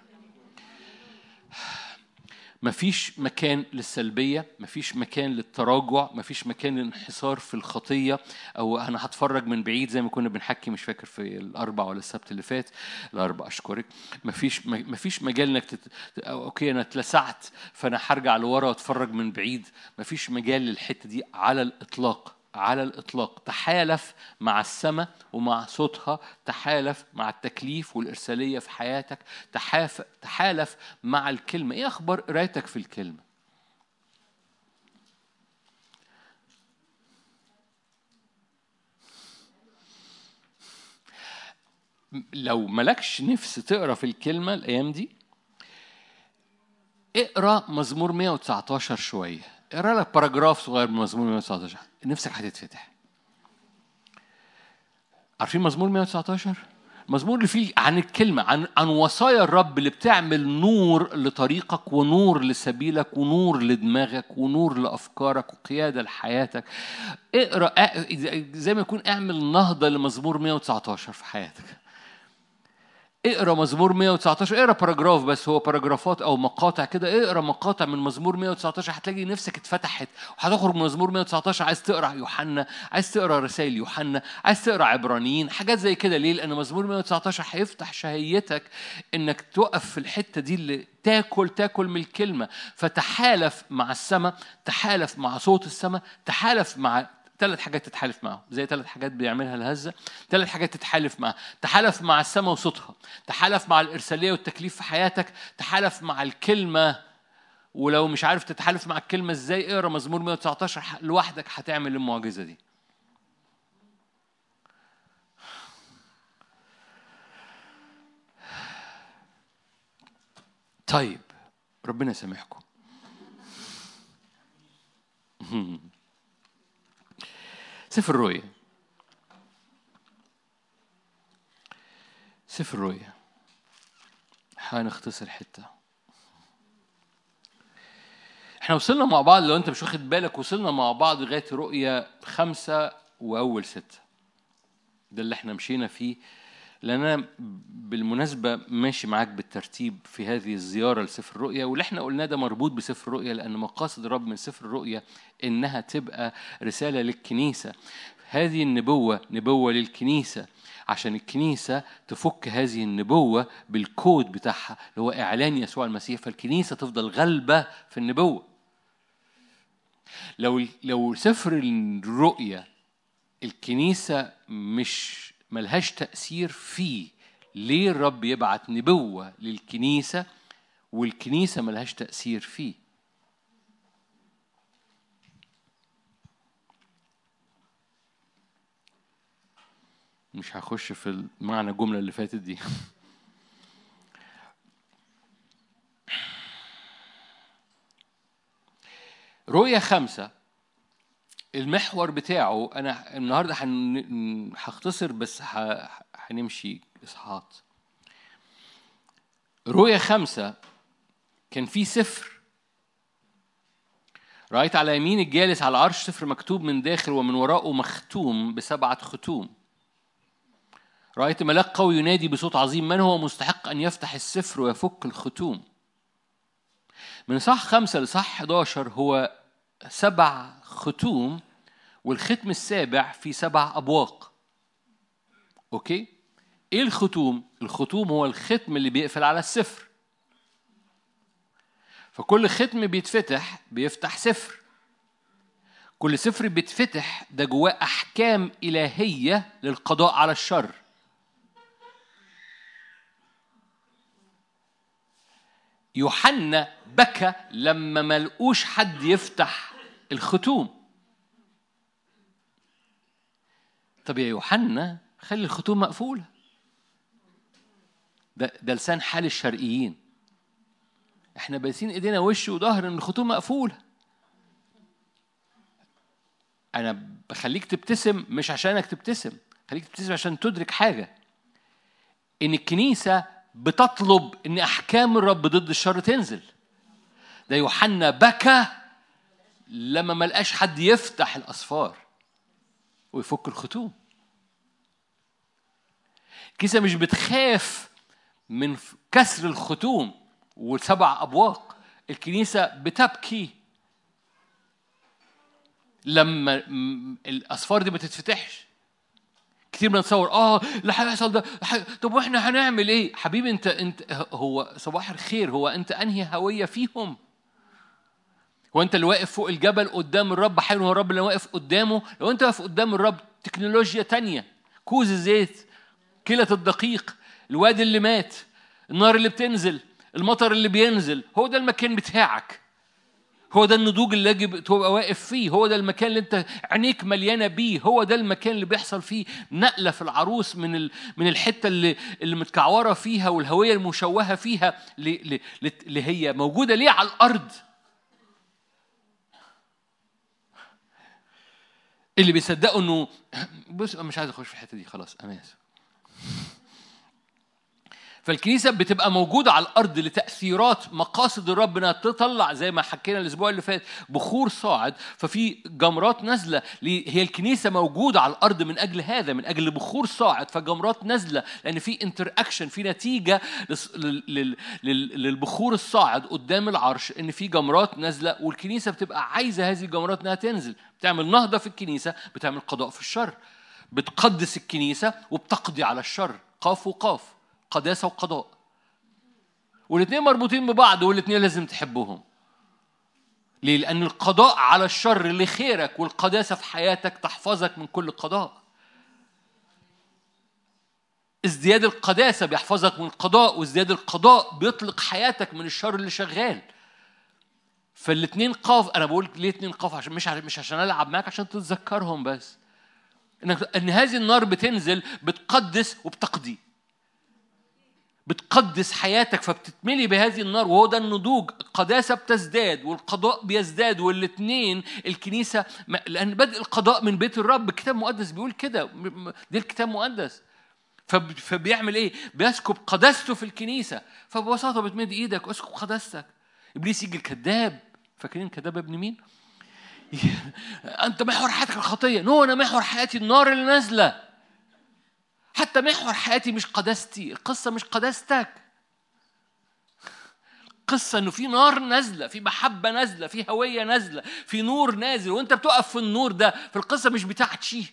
Speaker 1: مفيش مكان للسلبية مفيش مكان للتراجع مفيش مكان للانحصار في الخطية أو أنا هتفرج من بعيد زي ما كنا بنحكي مش فاكر في الأربع ولا السبت اللي فات. الأربع أشكرك. مفيش مفيش مجال إنك تت... أوكي أنا اتلسعت فأنا هرجع لورا وأتفرج من بعيد. مفيش مجال للحتة دي على الإطلاق. على الإطلاق. تحالف مع السماء ومع صوتها. تحالف مع التكليف والإرسالية في حياتك. تحاف تحالف مع الكلمة. إيه أخبار قرايتك في الكلمة؟ لو ملكش نفس تقرأ في الكلمة الأيام دي اقرأ مزمور 119 شوية. اقرأ لك paragraph صغير من مزمور 119 نفسك هتتفتح. عارفين مزمور 119 مزمور اللي فيه عن الكلمة عن عن وصايا الرب اللي بتعمل نور لطريقك ونور لسبيلك ونور لدماغك ونور لأفكارك وقيادة لحياتك. اقرأ زي ما يكون اعمل نهضة لمزمور 119 في حياتك. اقرأ مزمور 119 اقرأ paragraph بس هو paragraph ات أو مقاطع كده اقرأ مقاطع من مزمور 119 هتلاقي نفسك اتفتحت وهتخرج من مزمور 119 عايز تقرأ يوحنا عايز تقرأ رسائل يوحنا عايز تقرأ عبرانيين حاجات زي كده. ليه؟ لأن مزمور 119 هيفتح شهيتك إنك تقف في الحتة دي اللي تاكل تاكل من الكلمة. فتحالف مع السماء تحالف مع صوت السماء تحالف مع ثلاث حاجات تتحالف معاهم. زي ثلاث حاجات بيعملها الهزة. ثلاث حاجات تتحالف معاها. تحالف مع السماء وصوتها. تحالف مع الإرسالية والتكليف في حياتك. تحالف مع الكلمة. ولو مش عارف تتحالف مع الكلمة إزاي اقرأ مزمور 119 لوحدك هتعمل المعجزة دي. طيب ربنا يسامحكم. سفر الرؤيا سفر الرؤيا هنختصر حتة. إحنا وصلنا مع بعض لو أنت مش واخد بالك وصلنا مع بعض لغاية رؤيا خمسة وأول ستة. ده اللي إحنا مشينا فيه. لأن أنا بالمناسبة ماشي معاك بالترتيب في هذه الزيارة لسفر الرؤيا واللي إحنا قلناه ده مربوط بسفر الرؤيا لأن مقاصد الرب من سفر الرؤيا إنها تبقى رسالة للكنيسة. هذه النبوة نبوة للكنيسة عشان الكنيسة تفك هذه النبوة بالكود بتاعها اللي هو إعلان يسوع المسيح فالكنيسة تفضل غلبة في النبوة. لو لو سفر الرؤيا الكنيسة مش ملهاش تأثير فيه. ليه الرب يبعت نبوة للكنيسة والكنيسة ملهاش تأثير فيه؟ مش هخش في معنى الجملة اللي فاتت دي. رؤية خمسة. المحور بتاعه أنا النهاردة هختصر بس هنمشي إصحاحات رؤية خمسة كان في سفر. رأيت على يمين الجالس على العرش سفر مكتوب من داخل ومن وراءه مختوم بسبعة ختوم. رأيت ملاك قوي ينادي بصوت عظيم من هو مستحق أن يفتح السفر ويفك الختوم؟ من صح خمسة لصح 11 هو سبع ختوم والختم السابع في سبع أبواق. أوكي؟ إيه الختوم؟ الختوم هو الختم اللي بيقفل على السفر فكل ختم بيتفتح بيفتح سفر كل سفر بيتفتح ده جواه أحكام إلهية للقضاء على الشر. يوحنا بكى لما ملقوش حد يفتح الختوم. طب يا يوحنا خلي الختوم مقفولة. ده ده لسان حال الشرقيين. إحنا باسين ايدينا وش وظهر ان الختوم مقفولة. أنا بخليك تبتسم مش عشانك تبتسم خليك تبتسم عشان تدرك حاجة. إن الكنيسة بتطلب إن أحكام الرب ضد الشر تنزل. ده يوحنا بكى لما ما لقاش حد يفتح الاسفار ويفك الختوم الكنيسة مش بتخاف من كسر الختوم والسبع أبواق. الكنيسة بتبكي. لما الاسفار دي ما تتفتحش. كتير بنتصور آه اللي هيحصل ده طب وإحنا هنعمل إيه؟ حبيبي أنت أنت هو صباح الخير هو أنت أنهي هوية فيهم؟ هو انت اللي واقف فوق الجبل قدام الرب حلو هو الرب اللي واقف قدامه. لو انت واقف قدام الرب تكنولوجيا تانية كوز الزيت كلة الدقيق الواد اللي مات النار اللي بتنزل المطر اللي بينزل هو ده المكان بتاعك. هو ده النضوج اللي يجب تبقى واقف فيه هو ده المكان اللي انت عينيك مليانة بيه هو ده المكان اللي بيحصل فيه نقلة في العروس من من الحتة اللي اللي متكعورة فيها والهوية المشوهة فيها اللي هي موجودة ليه على الأرض. اللي بيصدقوا إنه بص مش عايز أخش في الحتة دي خلاص أنا آسف. فالكنيسة بتبقى موجودة على الأرض لتأثيرات مقاصد الرب إنها تطلع زي ما حكينا الأسبوع اللي فات بخور صاعد. ففي جمرات نازلة هي الكنيسة موجودة على الأرض من أجل هذا من أجل بخور صاعد. فجمرات نازلة لأن في انتر اكشن في نتيجة للبخور الصاعد قدام العرش إن في جمرات نازلة. والكنيسة بتبقى عايزة هذه الجمرات إنها تنزل. بتعمل نهضة في الكنيسة بتعمل قضاء في الشر. بتقدس الكنيسة وبتقضي على الشر. قاف وقاف. قداسة وقضاء. والاثنين مربوطين ببعض والاثنين لازم تحبهم. ليه؟ لأن القضاء على الشر لخيرك والقداسة في حياتك تحفظك من كل قضاء ازدياد القداسة بيحفظك من القضاء وازدياد القضاء بيطلق حياتك من الشر اللي شغال. فالاثنين قاف أنا بقول ليه اثنين قاف عشان مش مش عشان ألعب معاك عشان تتذكرهم بس. إن هذه النار بتنزل بتقدس وبتقضي. بتقدس حياتك فبتتملي بهذه النار وهو ده النضوج. القداسة بتزداد والقضاء بيزداد والاثنين الكنيسة لأن بدء القضاء من بيت الرب. الكتاب المقدس بيقول كده ده الكتاب المقدس. فبيعمل إيه؟ بيسكب قداسته في الكنيسة. فببساطة بتمد إيدك اسكب قداستك. إبليس يجي الكذاب. فاكرين الكذاب ابن مين؟ أنت محور حياتك الخطية. نو أنا محور حياتي النار اللي نازلة. حتى محور حياتي مش قداستي القصة مش قداستك. قصة إنه في نار نازلة في محبة نازلة في هوية نازلة في نور نازل وأنت بتقف في النور ده في القصة مش بتاعت شيء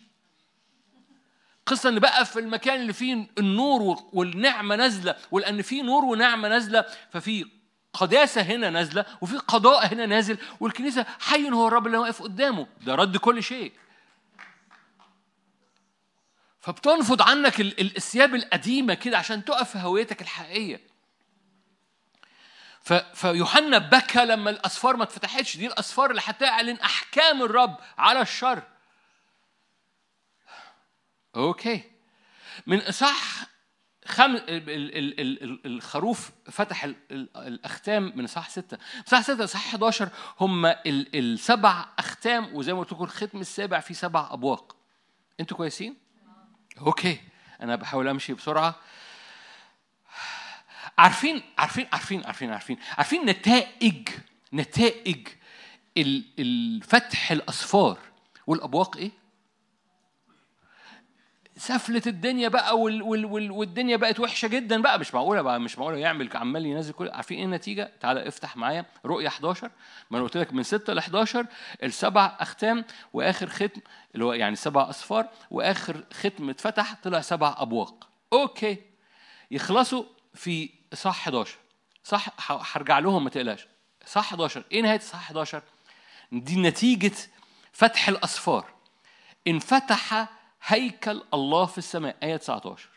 Speaker 1: قصة إن بقف في المكان اللي فيه النور والنعمة نازلة ولأن في نور ونعمة نازلة ففي قداسة هنا نازلة وفي قضاء هنا نازل والكنيسة حي هو الرب اللي واقف قدامه. ده رد كل شيء. فبتنفض عنك الثياب القديمة كده عشان تقف في هويتك الحقيقية. فيوحنا بكى لما الأسفار ما اتفتحتش. دي الأسفار اللي هتعلن أحكام الرب على الشر. أوكي. من اصح خم... ال... ال... ال... الخروف فتح ال... ال... الأختام من إصحاح ستة. إصحاح ستة إصحاح 11 هم ال... السبع أختام وزي ما قلت لكم الختم السابع فيه سبع أبواق. أنتوا كويسين؟ أوكي أنا بحاول أمشي بسرعة. عارفين عارفين عارفين عارفين عارفين عارفين نتائج نتائج الفتح الاسفار والأبواق إيه؟ سفلت الدنيا بقى وال وال وال والدنيا بقت وحشة جدا بقى. مش معقولة بقى مش معقولة. يعمل عمال ينزل كل. عارفين إيه النتيجة؟ تعالى افتح معايا رؤية 11 ما أنا قلت لك من 6 ل 11 السبع أختام وآخر ختم اللي هو يعني سبع أصفار وآخر ختم اتفتح طلع سبع أبواق. أوكي. يخلصوا في صح 11 صح هرجع لهم ما تقلقش. صح 11 إيه نهاية صح 11 دي نتيجة فتح الاسفار انفتح هيكل الله في السماء. آية 19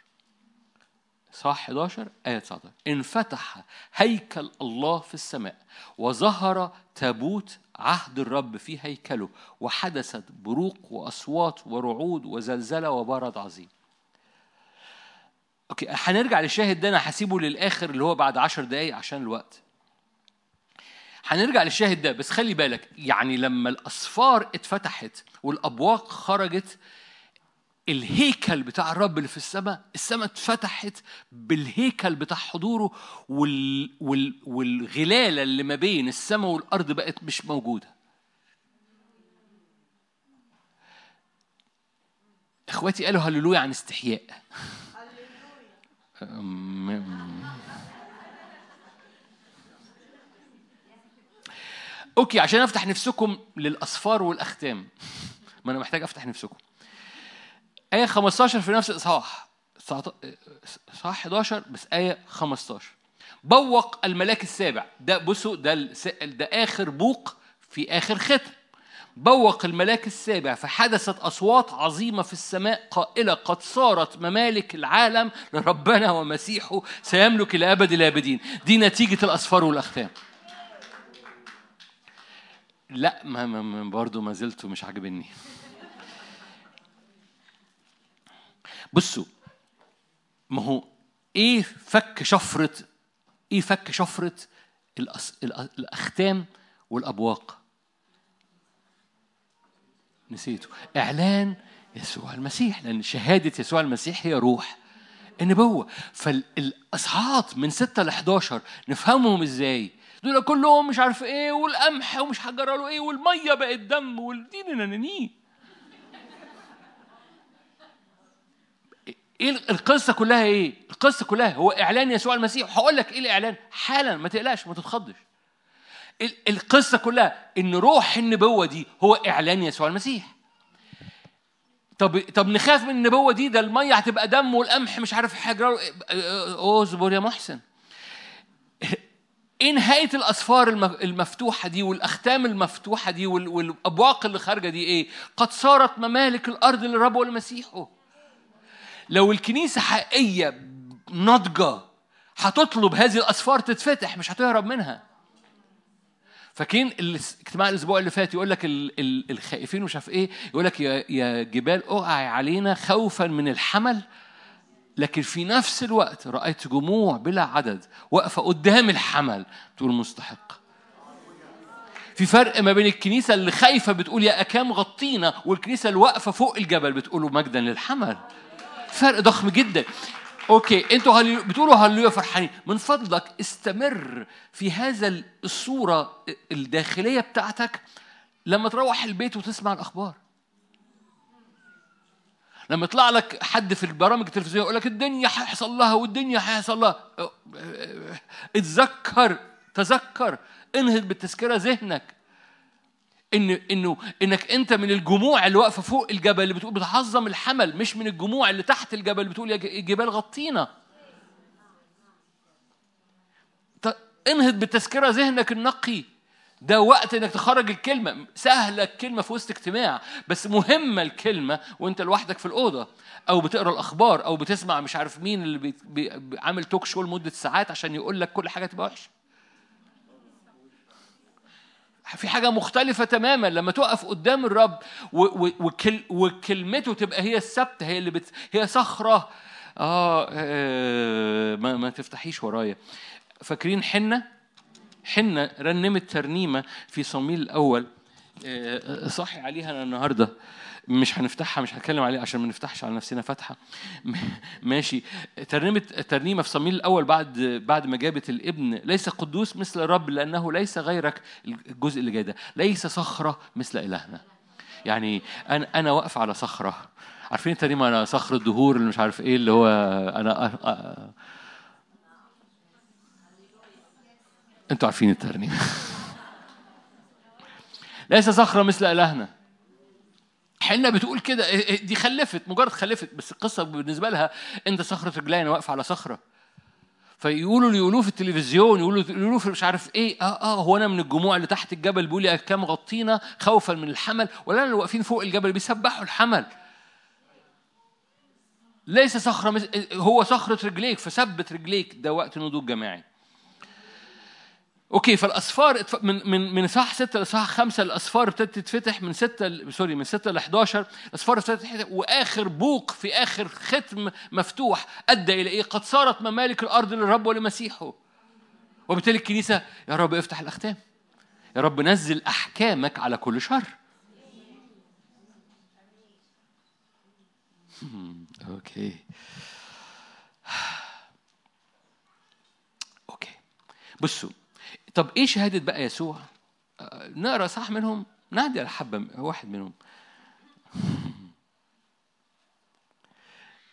Speaker 1: صح 11 آية 19 انفتح هيكل الله في السماء وظهر تابوت عهد الرب في هيكله وحدثت بروق وأصوات ورعود وزلزلة وبرد عظيم. أوكي هنرجع للشاهد ده أنا هسيبه للآخر اللي هو بعد عشر دقايق عشان الوقت. هنرجع للشاهد ده بس خلي بالك يعني لما الاسفار اتفتحت والأبواق خرجت الهيكل بتاع الرب اللي في السماء السماء اتفتحت بالهيكل بتاع حضوره وال... وال... والغلالة اللي ما بين السماء والأرض بقت مش موجودة. إخواتي قالوا هللويا عن استحياء. أوكي عشان أفتح نفسكم للأصفار والأختام. ما أنا محتاج أفتح نفسكم. آية 15 في نفس الإصحاح صح 11 بس آية 15 بوق الملاك السابع. ده بصوا ده ده آخر بوق في آخر ختم. بوق الملاك السابع فحدثت أصوات عظيمة في السماء قائلة قد صارت ممالك العالم لربنا ومسيحه سيملك إلى أبد الآبدين. دي نتيجة الأسفار والأختام. لا ما برضه ما زلت مش عاجبني. بصوا ما هو إيه فك شفرة إيه فك شفرة الأس... الأختام والأبواق؟ نسيته. إعلان يسوع المسيح لأن شهادة يسوع المسيح هي روح النبوة. فالأصحاحات من 6 ل 11 نفهمهم إزاي؟ دول كلهم مش عارف إيه والقمح ومش هجرى له إيه والمية بقت دم والدين نانين إيه القصة كلها إيه؟ القصة كلها هو إعلان يسوع المسيح. هقول لك إيه الإعلان؟ حالا ما تقلقش ما تتخضش. القصة كلها إن روح النبوة دي هو إعلان يسوع المسيح. طب طب نخاف من النبوة دي؟ ده المية هتبقى دم والقمح مش عارف حاجة. أصبر يا محسن. إيه نهاية الأسفار المفتوحة دي والأختام المفتوحة دي والأبواق اللي خارجة دي إيه؟ قد صارت ممالك الأرض للرب ولمسيحه. لو الكنيسة حقيقية ناضجة هتطلب هذه الأسفار تتفتح مش هتهرب منها. فاكرين الاجتماع الأسبوع اللي فات يقول لك الخائفين ومش عارف إيه يقول لك يا جبال اقعي علينا خوفا من الحمل لكن في نفس الوقت رأيت جموع بلا عدد واقفة قدام الحمل. تقول مستحق. في فرق ما بين الكنيسة اللي خايفة بتقول يا أكام غطينا والكنيسة اللي واقفة فوق الجبل بتقول مجدا للحمل. فرق ضخم جدا أوكي أنتوا بتقولوا هللويا فرحانين من فضلك استمر في هذا الصورة الداخليه بتاعتك لما تروح البيت وتسمع الاخبار لما يطلع لك حد في البرامج التلفزيونيه يقول لك الدنيا هيحصل لها والدنيا هيحصل لها اتذكر تذكر انهض بالتذكره ذهنك إن إنه إنك أنت من الجموع اللي واقفة فوق الجبل اللي بتقول بتعظم الحمل مش من الجموع اللي تحت الجبل اللي بتقول يا جبال غطينا. انهض بالتذكرة ذهنك النقي. ده وقت إنك تخرج الكلمة. سهلة الكلمة في وسط اجتماع بس مهمة الكلمة وأنت لوحدك في الأوضة. أو بتقرأ الأخبار أو بتسمع مش عارف مين اللي. عامل توك شو لمدة ساعات عشان يقول لك كل حاجة تبقى وحشة. في حاجة مختلفة تماما. لما تقف قدام الرب وكل وكلمته تبقى هي الثابتة هي اللي بت هي صخرة. آه, آه ما, ما تفتحيش ورايا. فاكرين حنة؟ حنة رنمت ترنيمة في صميل الأول. آه صحي عليها أنا النهاردة. مش هنفتحها مش هتكلم عليها عشان ما نفتحش على نفسنا فتحة. ماشي. ترنيمة ترنيمة في صميل الأول بعد بعد ما جابت الابن ليس قدوس مثل الرب لأنه ليس غيرك الجزء اللي جاي ده ليس صخرة مثل إلهنا. يعني أنا أنا واقف على صخرة. عارفين الترنيمة؟ أنا صخر الدهور اللي مش عارف إيه اللي هو أنا. أنتوا عارفين الترنيمة. ليس صخرة مثل إلهنا. حنا بتقول كده. إيه، إيه، دي خلفت مجرد خلفت بس القصة بالنسبة لها أنت صخرة رجلي أنا واقفة على صخرة. فيقولوا اللي يقولوه في التلفزيون يقولوا يقولوه في مش عارف إيه. آه آه هو أنا من الجموع اللي تحت الجبل بيقول للآكام غطينا خوفا من الحمل ولا أنا اللي واقفين فوق الجبل بيسبحوا الحمل. ليس صخرة هو صخرة رجليك فثبت رجليك. ده وقت نضوج جماعي. okay فالأسفار من من من اصحاح 6 لاصحاح 5 الأسفار ابتدت تتفتح من 6 sorry من 6 ل 11 الأسفار ابتدت تتفتح وآخر بوق في آخر ختم مفتوح أدى إلى إيه؟ قد صارت ممالك الأرض للرب ولمسيحه. وبالتالي الكنيسة يا رب افتح الأختام. يا رب نزل أحكامك على كل شر. أوكي. أوكي. بصوا طب إيه شهادة بقى يسوع؟ آه، نقرأ صح منهم؟ نادي على حبة واحد منهم.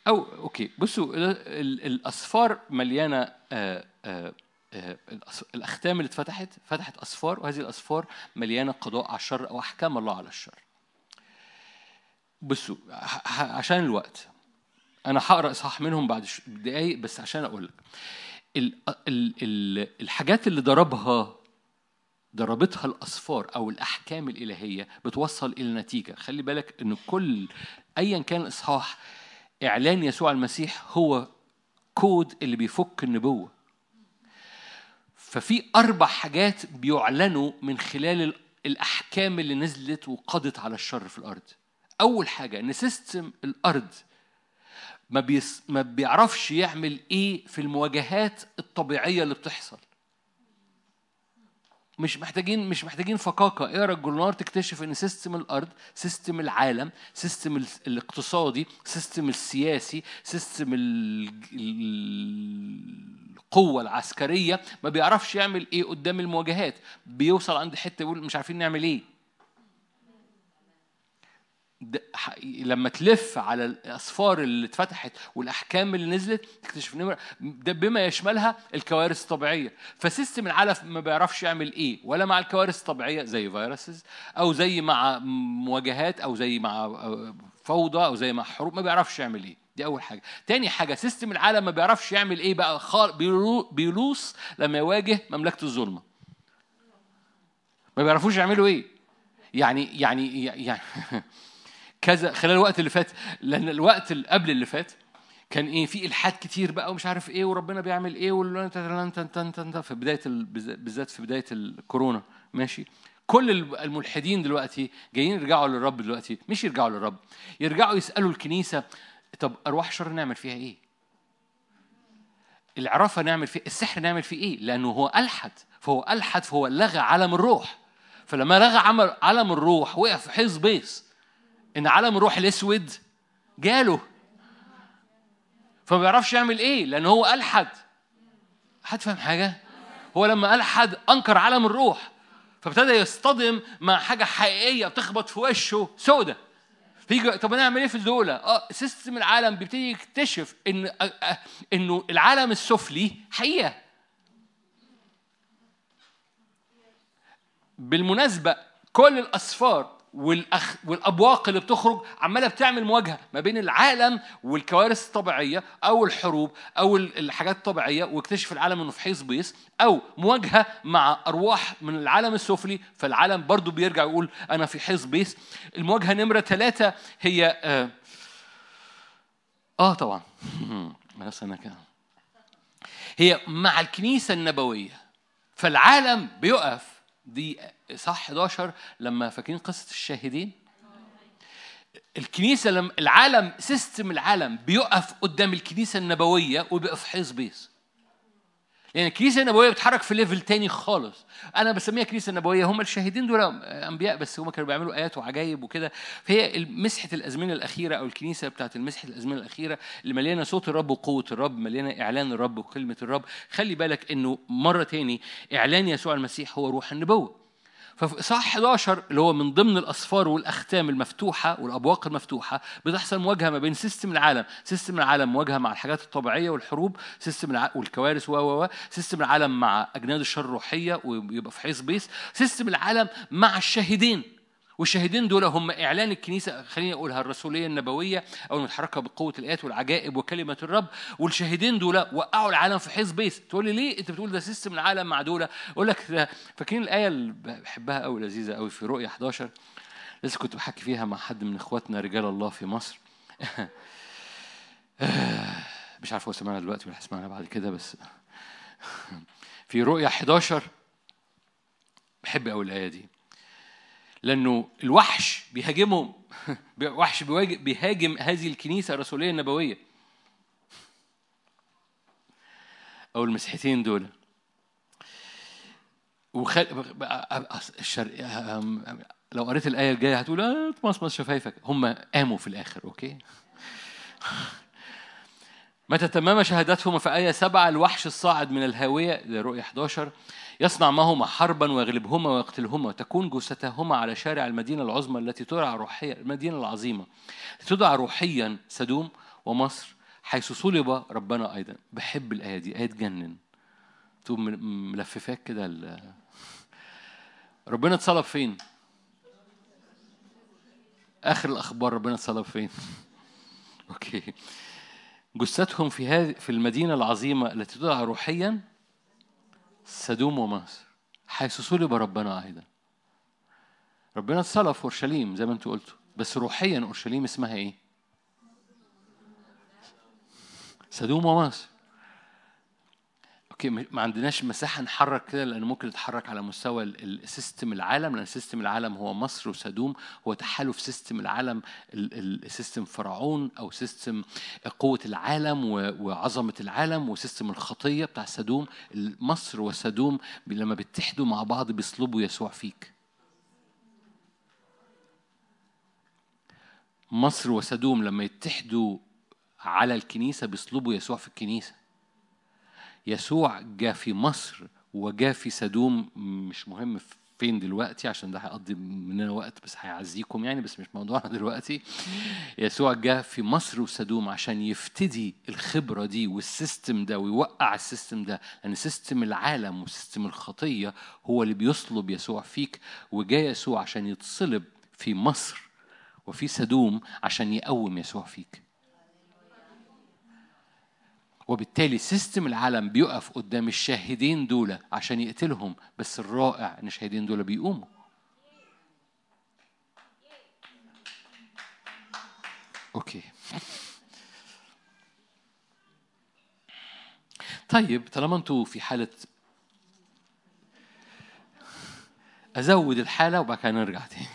Speaker 1: أو okay. بصوا الأصفار مليانة آه، آه، الأختام اللي اتفتحت فتحت أصفار وهذه الأصفار مليانة قضاء على الشر أو أحكام الله على الشر. بصوا عشان الوقت. أنا هقرأ اصحاح منهم بعد دقايق بس عشان أقول لك. الحاجات اللي ضربها ضربتها الأصفار أو الأحكام الإلهية بتوصل إلى نتيجة. خلي بالك إن كل أيا كان الإصحاح إعلان يسوع المسيح هو كود اللي بيفك النبوة. ففي أربع حاجات بيعلنوا من خلال الأحكام اللي نزلت وقضت على الشر في الأرض. أول حاجة إن system الأرض ما, بيس ما بيعرفش يعمل إيه في المواجهات الطبيعية اللي بتحصل. مش محتاجين مش محتاجين فقاقة. اقرا الجورنال تكتشف إن system الأرض system العالم system الاقتصادي system السياسي system القوة العسكرية. ما بيعرفش يعمل إيه قدام المواجهات. بيوصل عند حتة يقول مش عارفين نعمل إيه. لما تلف على الأسفار اللي اتفتحت والأحكام اللي نزلت تكتشف إن ده بما يشملها الكوارث الطبيعية. ف system العالم ما بيعرفش يعمل إيه ولا مع الكوارث الطبيعية زي viruses أو زي مع مواجهات أو زي مع فوضى أو زي مع حروب ما بيعرفش يعمل إيه. دي أول حاجة. تاني حاجة سيستم العالم ما بيعرفش يعمل إيه بقى خال بيلوص لما يواجه مملكة الظلمة. ما بيعرفوش يعملوا إيه. يعني يعني يعني كذا خلال الوقت اللي فات لأن الوقت اللي قبل اللي فات كان إيه في إلحاد كتير بقى ومش عارف إيه وربنا بيعمل إيه في بداية بالذات في بداية الكورونا. ماشي؟ كل الملحدين دلوقتي جايين يرجعوا للرب دلوقتي. مش يرجعوا للرب يرجعوا يسألوا الكنيسة طب أرواح الشر نعمل فيها إيه؟ العرافة نعمل فيه السحر نعمل فيه إيه؟ لأنه هو ألحد. فهو ألحد فهو لغى عالم الروح. فلما لغى عالم الروح وقع في حيز بيس إن عالم الروح الأسود جاله. فما بيعرفش يعمل إيه لأن هو الحد حد. فاهم حاجة؟ هو لما الحد أنكر عالم الروح فابتدى يصطدم مع حاجة حقيقية بتخبط في وشه سودة. فيجي طب نعمل إيه في الدولة؟ آه سيستم العالم بيبتدي يكتشف إن إنه العالم السفلي حقيقة. بالمناسبة كل الأسفار والأخ والأبواق اللي بتخرج عمالة بتعمل مواجهة ما بين العالم والكوارث الطبيعية أو الحروب أو الحاجات الطبيعية واكتشف العالم إنه في حيص بيص أو مواجهة مع أرواح من العالم السفلي فالعالم برضو بيرجع يقول أنا في حيص بيص المواجهة نمرة ثلاثة هي آه, آه طبعا. أنا كده هي مع الكنيسة النبوية فالعالم بيقف دي صح 11 لما فاكرين قصة الشاهدين؟ الكنيسة لما العالم system العالم بيقف قدام الكنيسة النبوية وبيقف حيص بيص يعني الكنيسة النبوية بتتحرك في level تاني خالص. أنا بسميها كنيسة نبوية هم الشاهدين دول أنبياء بس هم كانوا بيعملوا آيات وعجائب وكده. فهي مسحة الأزمنة الأخيرة أو الكنيسة بتاعت المسحة الأزمنة الأخيرة اللي مليانة صوت الرب وقوة الرب مليانة إعلان الرب وكلمة الرب خلي بالك إنه مرة تاني إعلان يسوع المسيح هو روح النبوة. إصحاح 11 اللي هو من ضمن الأسفار والأختام المفتوحة والأبواق المفتوحة بتحصل مواجهة ما بين system العالم، system العالم مواجهة مع الحاجات الطبيعية والحروب، system الع... والكوارث و و system العالم مع أجناد الشر الروحية ويبقى في حيص بيص، system العالم مع الشاهدين. والشاهدين دول هم إعلان الكنيسة خليني أقولها الرسولية النبوية أو المتحركة بقوة الآيات والعجائب وكلمة الرب. والشاهدين دول وقعوا العالم في حيص بيص. تقول لي ليه أنت بتقول ده system العالم مع دول؟ أقول لك فاكرين الآية اللي بحبها قوي لذيذة قوي في رؤية 11 لسه كنت بحكي فيها مع حد من إخواتنا رجال الله في مصر. مش عارف هو سمعنا دلوقتي ولا هيسمعنا بعد كده بس في رؤية 11 بحب قوي الآية دي. لأنه الوحش بيهاجمهم. وحش بيهاجم هذه الكنيسة الرسولية النبوية. أو المسيحيتين دول. وخل... الشر... لو قريت الآية الجاية هتقول آه تمصمص شفايفك. هم قاموا في الآخر أوكي؟ متى تمام شهادتهم في آية سبعة الوحش الصاعد من الهاوية لرؤية 11 يصنع معهما حربا ويغلبهما ويقتلهما وتكون جثتهما على شارع المدينة العظمى التي تدعى روحيا المدينة العظيمة تدعى روحيا سدوم ومصر حيث صلب ربنا أيضا بحب الآية دي آية تجنن تقوم ملففاك كده ربنا اتصلب فين؟ آخر الأخبار ربنا اتصلب فين؟ أوكي جثتهم في هذه في المدينة العظيمة التي تدعى روحيا سدوم ومصر حيث صلب ربنا أيضا ربنا اتصلب في أورشليم زي ما أنتوا قلتوا بس روحيا أورشليم اسمها إيه؟ سدوم ومصر okay ما عندناش مساحة نحرك كده لأن ممكن نتحرك على مستوى ال system العالم لأن system العالم هو مصر وسدوم هو تحالف system العالم ال system فرعون أو system قوة العالم وعظمة العالم و system الخطية بتاع سدوم. مصر وسدوم لما بيتحدوا مع بعض بيصلبوا يسوع فيك. مصر وسدوم لما يتحدوا على الكنيسة بيصلبوا يسوع في الكنيسة. يسوع جاء في مصر وجاء في سدوم مش مهم فين دلوقتي عشان ده هيقضي مننا وقت بس هيعزيكم يعني بس مش موضوعنا دلوقتي. يسوع جاء في مصر وسدوم عشان يفتدي الخبرة دي وال system ده ويوقع ال system ده لأن system العالم و system الخطية هو اللي بيصلب يسوع فيك. وجاء يسوع عشان يتصلب في مصر وفي سدوم عشان يقوم يسوع فيك. وبالتالي system العالم بيقف قدام الشاهدين دول عشان يقتلهم بس الرائع إن الشاهدين دول بيقوموا. okay. طيب طالما أنتوا في حالة أزود الحالة وبعد كده نرجع تاني.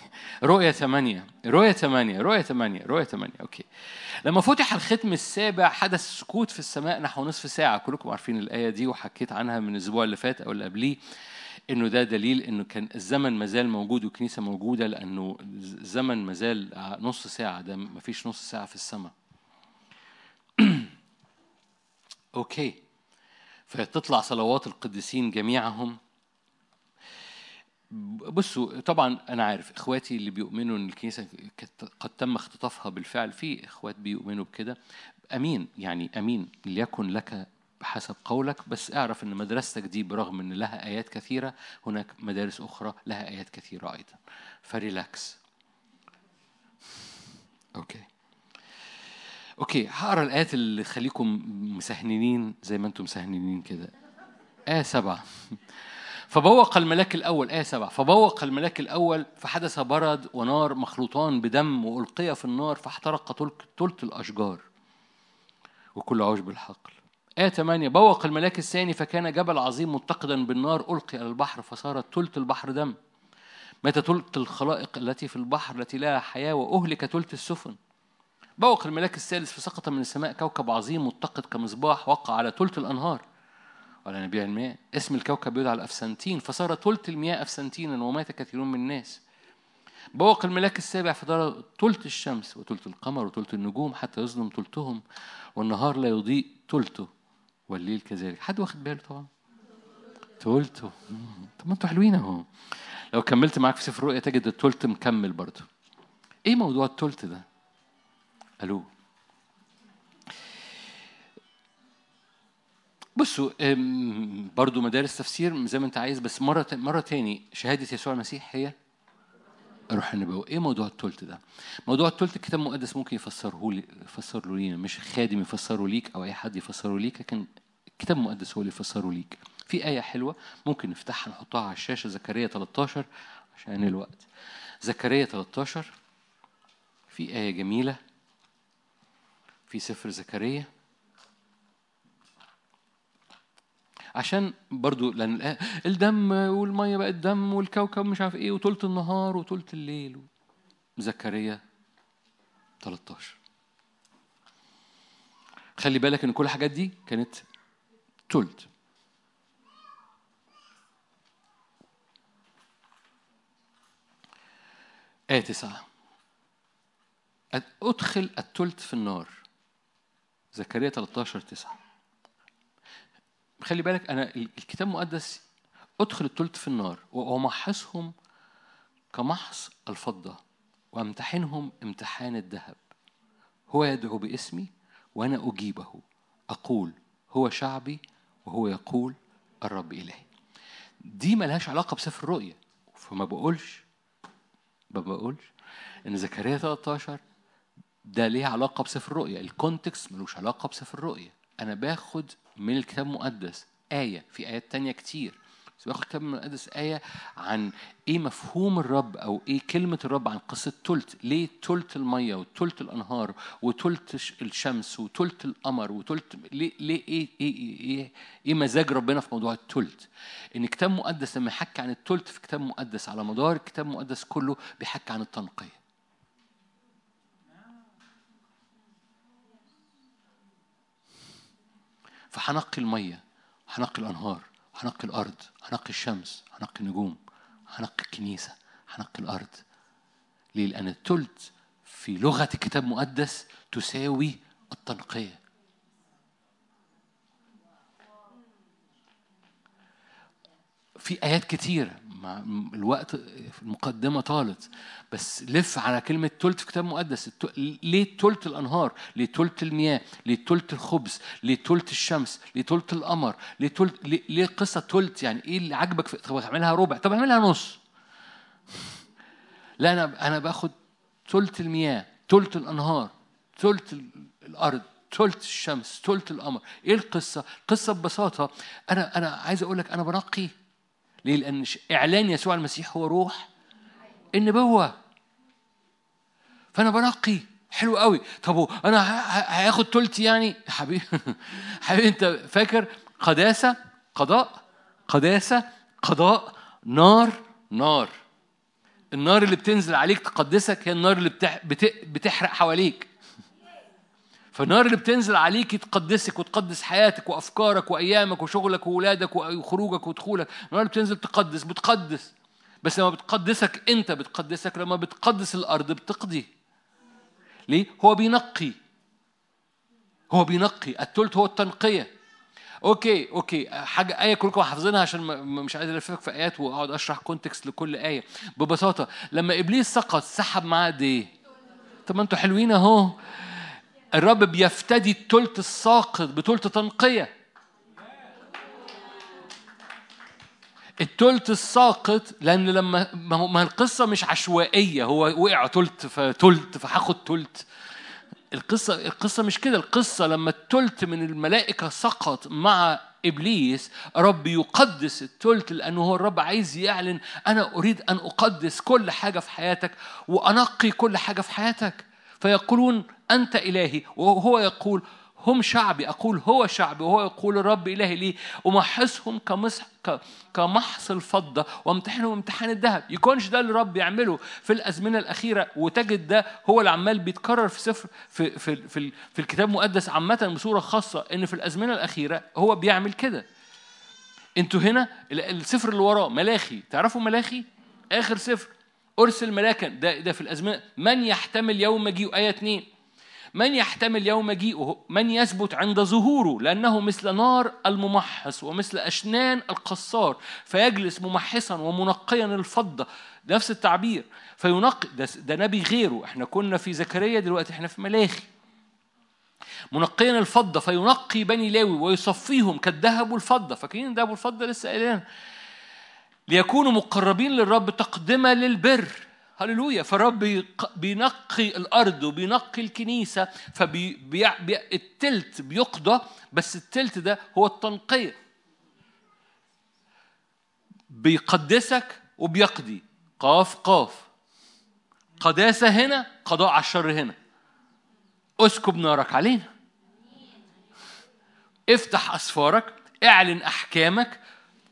Speaker 1: رؤيا ثمانية رؤيا ثمانية رؤيا ثمانية رؤيا ثمانية okay. لما فتح الختم السابع حدث سكوت في السماء نحو نصف ساعة. كلكم عارفين الآية دي وحكيت عنها من الأسبوع اللي فات أو اللي قبليه إنه ده دليل إنه كان الزمن مازال موجود والكنيسة موجودة لأنه الزمن مازال نص ساعة ده مفيش نص ساعة في السماء. okay. فتطلع صلوات القديسين جميعهم. بصوا طبعا أنا عارف إخواتي اللي بيؤمنوا إن الكنيسة قد تم اختطافها بالفعل في إخوات بيؤمنوا بكده. أمين يعني أمين ليكن لك بحسب قولك بس اعرف إن مدرستك دي برغم إن لها آيات كثيرة هناك مدارس أخرى لها آيات كثيرة أيضا. ف relax. okay. أوكي هقرأ الآيات اللي تخليكم مسهنين زي ما أنتم مسهنين كده. آية سبعة. فبوق الملاك الأول آية سبعة فبوق الملاك الأول فحدث برد ونار مخلوطان بدم وألقي في النار فاحترق تلت الأشجار. وكل عشب الحقل آية 8 بوق الملاك الثاني فكان جبل عظيم متقدا بالنار ألقي على البحر فصارت تلت البحر دم. مات تلت الخلائق التي في البحر التي لها حياة وأهلك تلت السفن. بوق الملاك الثالث فسقط من السماء كوكب عظيم متقد كمصباح وقع على تلت الأنهار. ولا نبيع الماء اسم الكوكب يدعى الأفسنتين فصار تلت المياه أفسنتينا ومات كثيرون من الناس. بوق الملاك السابع فدار تلت الشمس وتلت القمر وتلت النجوم حتى يظلم تلتهم والنهار لا يضيء تلته والليل كذلك. حد واخد باله طبعا؟ تلته طب ما أنتوا حلوين اهو. لو كملت معاك في سفر الرؤيا تجد التلت مكمل برضه. إيه موضوع التلت ده؟ ألو بصوا برضو مدارس تفسير زي ما انت عايز بس مرة مرة تاني شهادة يسوع المسيح هي روح النبوة. إيه موضوع التلت ده؟ موضوع التلت الكتاب المقدس ممكن يفسره لي يفسره لينا مش خادم يفسره ليك أو أي حد يفسره ليك لكن الكتاب المقدس هو اللي يفسره ليك. في آية حلوة ممكن نفتحها نحطها على الشاشة زكريا 13 عشان الوقت. زكريا 13 في آية جميلة في سفر زكريا. عشان برضو لأن الدم والمية بقت دم والكوكب مش عارف إيه وطولة النهار وطولة الليل زكريا 13 خلي بالك إن كل الحاجات دي كانت تلت آية تسعة. أدخل التلت في النار. زكريا 13 9 خلي بالك أنا الكتاب المقدس أدخل التلت في النار وأمحصهم كمحص الفضة وأمتحنهم امتحان الذهب. هو يدعو باسمي وأنا أجيبه. أقول هو شعبي وهو يقول الرب إلهي. دي ملهاش علاقة بسفر الرؤية فما بقولش ما بقولش إن زكريا 13 ده ليه علاقة بسفر الرؤية الكونتكست ملوش علاقة بسفر الرؤية أنا باخد من الكتاب المقدس آية في آيات تانية كتير. بس باخد الكتاب المقدس آية عن إيه مفهوم الرب أو إيه كلمة الرب عن قصة تلت. ليه تلت المية وتلت الأنهار وتلت الشمس وتلت القمر وتلت ليه ليه إيه إيه إيه, إيه, إيه مزاج ربنا في موضوع التلت؟ إن الكتاب المقدس لما يحكي عن التلت في الكتاب المقدس على مدار الكتاب المقدس كله بيحكي عن التنقية. فهنقي المية هنقي الأنهار هنقي الأرض هنقي الشمس هنقي النجوم هنقي الكنيسة هنقي الأرض ليه؟ لأن التلت في لغة الكتاب المقدس تساوي التنقية في آيات كتيرة مع الوقت المقدمة طالت. بس لف على كلمة تلت في كتاب مقدس. ليه تلت الأنهار؟ ليه تلت المياه؟ ليه تلت الخبز؟ ليه تلت الشمس؟ ليه تلت القمر؟ ليه تلت ليه, ليه قصة تلت؟ يعني إيه اللي عاجبك في طب اعملها ربع. طب اعملها نص. لا أنا أنا باخد تلت المياه تلت الأنهار تلت الأرض تلت الشمس تلت القمر. إيه القصة؟ القصة ببساطة. أنا أنا عايز أقول لك أنا بنقي ليه؟ لأن إعلان يسوع المسيح هو روح. النبوة فأنا بنقي حلو قوي. طب أنا هاخد تلت يعني؟ حبيبي. حبيبي أنت فاكر قداسة؟ قضاء. قداسة. قضاء. نار. نار. النار اللي بتنزل عليك تقدسك هي النار اللي بتحرق حواليك. فالنار اللي بتنزل عليك تقدسك وتقدس حياتك وأفكارك وأيامك وشغلك واولادك وخروجك ودخولك. النار اللي بتنزل تقدس بتقدس. بس لما بتقدسك أنت بتقدسك لما بتقدس الأرض بتقضي. ليه؟ هو بينقي. هو بينقي. التلت هو التنقية. okay okay. حاجة آية كلكم حافظينها عشان مش عايز ألفك في آيات وأقعد أشرح context لكل آية. ببساطة لما إبليس سقط سحب معاه قد إيه طب ما أنتوا حلوين أهو. الرب بيفتدي التلت الساقط بتلت تنقية. التلت الساقط لأن لما ما القصة مش عشوائية هو وقع تلت فتلت فهاخد تلت. القصة القصة مش كده. القصة لما التلت من الملائكة سقط مع إبليس رب يقدس التلت لأنه هو الرب عايز يعلن أنا أريد أن أقدس كل حاجة في حياتك وأنقي كل حاجة في حياتك. فيقولون أنت إلهي. وهو يقول هم شعبي. أقول هو شعبي. وهو يقول الرب إلهي لي. أمحصهم كمصح كمحص الفضة وامتحنهم امتحان الذهب. يكونش ده اللي الرب يعمله في الأزمنة الأخيرة. وتجد ده هو اللي عمال بيتكرر في سفر في في في, في الكتاب المقدس عامة بصورة خاصة إن في الأزمنة الأخيرة هو بيعمل كده. أنتوا هنا السفر اللي وراه ملاخي. تعرفوا ملاخي؟ آخر سفر. أرسل ملاكا. ده ده في الأزمنة. من يحتمل يوم مجيء؟ آية 2 من يحتمل يوم مجيئه من يثبت عند ظهوره؟ لأنه مثل نار الممحص ومثل أشنان القصار فيجلس ممحصا ومنقيا الفضة. نفس التعبير. فينقي ده, ده نبي غيره. إحنا كنا في زكريا دلوقتي إحنا في ملاخي منقيا الفضة فينقي بني لاوي ويصفيهم كالذهب والفضة. فاكرين الذهب والفضة لسه قايلين ليكونوا مقربين للرب تقدمة للبر. هللويا. فالرب بينقي الأرض وبينقي الكنيسة فالتلت بيقضى بس التلت ده هو التنقية. بيقدسك وبيقضي. قاف قاف. قداسة هنا قضاء على الشر هنا. اسكب نارك علينا. افتح أسفارك اعلن أحكامك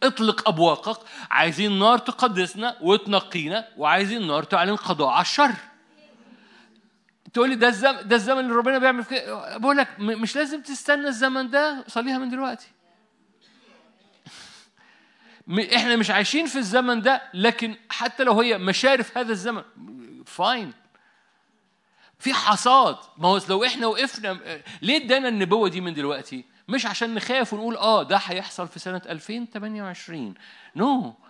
Speaker 1: اطلق أبواقك. عايزين نار تقدسنا وتنقينا وعايزين نار تعلن قضاء على الشر. تقول لي ده الزمن ده الزمن اللي ربنا بيعمل كده بقول لك مش لازم تستنى الزمن ده صليها من دلوقتي. إحنا مش عايشين في الزمن ده لكن حتى لو هي مشارف هذا الزمن فاين في حصاد. ما هو لو إحنا وقفنا ليه ادانا النبوة دي من دلوقتي؟ مش عشان نخاف ونقول آه ده هيحصل في سنة 2028 no no.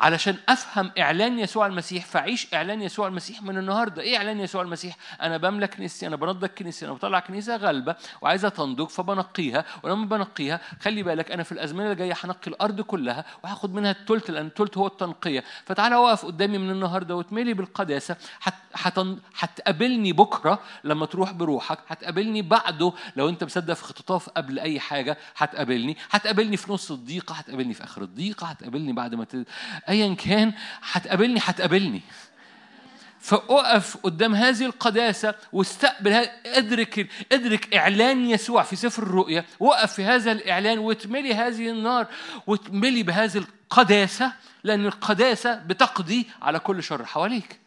Speaker 1: علشان أفهم إعلان يسوع المسيح فاعيش إعلان يسوع المسيح من النهارده. إيه إعلان يسوع المسيح؟ أنا بملك كنيستي أنا بنضج كنيستي أنا بطلع كنيسة غالبة وعايزه تنضج فبنقيها ولما بنقيها خلي بالك أنا في الأزمنة اللي جاية هنقي الأرض كلها وهاخد منها الثلث لأن الثلث هو التنقية. فتعالى وقف قدامي من النهارده وتملي بالقداسة. هتقابلني بكرة لما تروح بروحك هتقابلني بعده لو أنت مصدق في اختطاف قبل أي حاجة هتقابلني. هتقابلني في نص الضيقة هتقابلني في آخر الضيقة هتقابلني بعد ما ت... ايا كان هتقابلني هتقابلني فأقف قدام هذه القداسة واستقبل أدرك أدرك إعلان يسوع في سفر الرؤيا وقف في هذا الإعلان وتملي هذه النار وتملي بهذه القداسة لأن القداسة بتقضي على كل شر حواليك.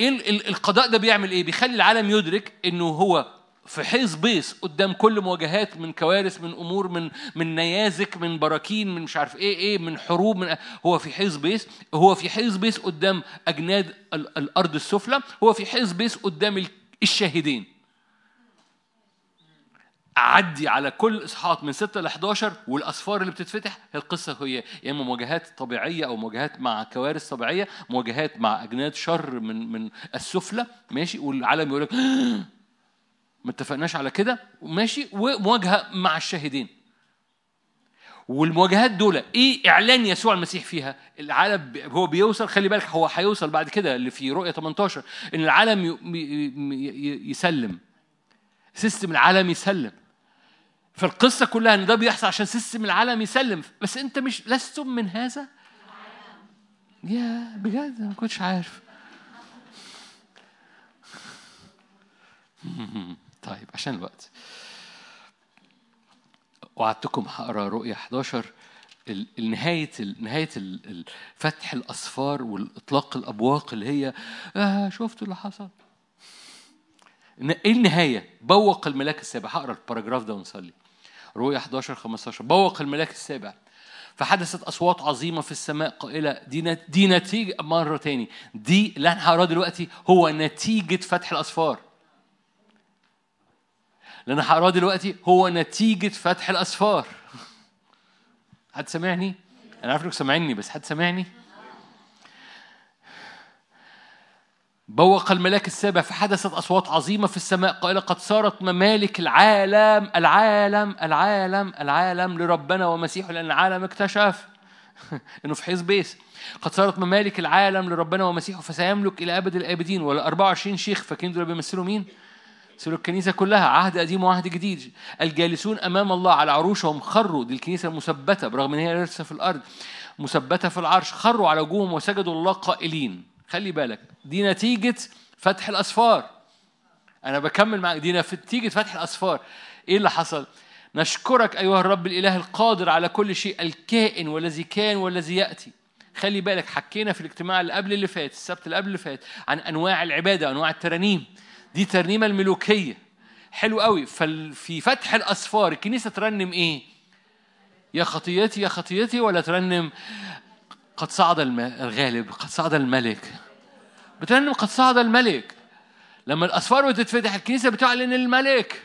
Speaker 1: القضاء ده بيعمل إيه؟ بيخلي العالم يدرك إنه هو في حيص بيص قدام كل مواجهات من كوارث من أمور من من نيازك من براكين من مش عارف إيه إيه من حروب من هو في حيص بيص هو في حيص بيص قدام أجناد الأرض السفلى هو في حيص بيص قدام الشاهدين. أعدي على كل إصحاحات من 6 ل 11 والأسفار اللي بتتفتح القصة هي يا إما مواجهات طبيعية أو مواجهات مع كوارث طبيعية مواجهات مع أجناد شر من من السفلى ماشي؟ والعالم يقول لك ما اتفقناش على كده ماشي ومواجهة مع الشاهدين. والمواجهات دول إيه إعلان يسوع المسيح فيها؟ العالم هو بيوصل خلي بالك هو هيوصل بعد كده اللي في رؤية 18 إن العالم يسلم. system العالم يسلم. فالقصة كلها إن ده بيحصل عشان system العالم يسلم. بس أنت مش لستم من هذا؟ يا بجد ما كنتش عارف. طيب عشان الوقت. وعدتكم هقرأ رؤية 11 نهاية نهاية فتح الأسفار والإطلاق الأبواق اللي هي آه شفتوا اللي حصل؟ إيه النهاية؟ بوق الملاك السابع. هقرأ الباراجراف ده ونصلي. رؤية 11 15 بوق الملاك السابع. فحدثت أصوات عظيمة في السماء قائلة دي دي نتيجة مرة تاني. دي اللي إحنا هقراه دلوقتي هو نتيجة فتح الأسفار اللي أنا هقراه دلوقتي هو نتيجة فتح الأسفار حد سامعني؟ أنا عارف إنك سامعني بس حد سامعني؟ بوق الملاك السابع فحدثت أصوات عظيمة في السماء قائلة قد صارت ممالك العالم العالم العالم العالم لربنا ومسيحه لأن العالم اكتشف إنه في حيز بيس قد صارت ممالك العالم لربنا ومسيحه فسيملك إلى أبد الآبدين ولا 24 شيخ فاكرين دول بيمثلوا مين؟ سيروا الكنيسة كلها عهد قديم وعهد جديد. الجالسون أمام الله على عروشهم خروا. دي الكنيسة المثبتة برغم إن هي لسه في الأرض مثبتة في العرش. خروا على وجوههم وسجدوا الله قائلين. خلي بالك دي نتيجة فتح الأسفار. أنا بكمل معاك دي نتيجة فتح الأسفار. إيه اللي حصل؟ نشكرك أيها الرب الإله القادر على كل شيء الكائن والذي كان والذي يأتي. خلي بالك حكينا في الاجتماع اللي قبل اللي فات السبت اللي قبل اللي فات عن أنواع العبادة أنواع الترانيم. دي ترنيمة الملوكية. حلو قوي. ففي فتح الأسفار الكنيسة ترنم إيه؟ يا خطيتي يا خطيتي ولا ترنم قد صعد الغالب قد صعد الملك. بترنم قد صعد الملك. لما الأسفار بتتفتح الكنيسة بتعلن الملك.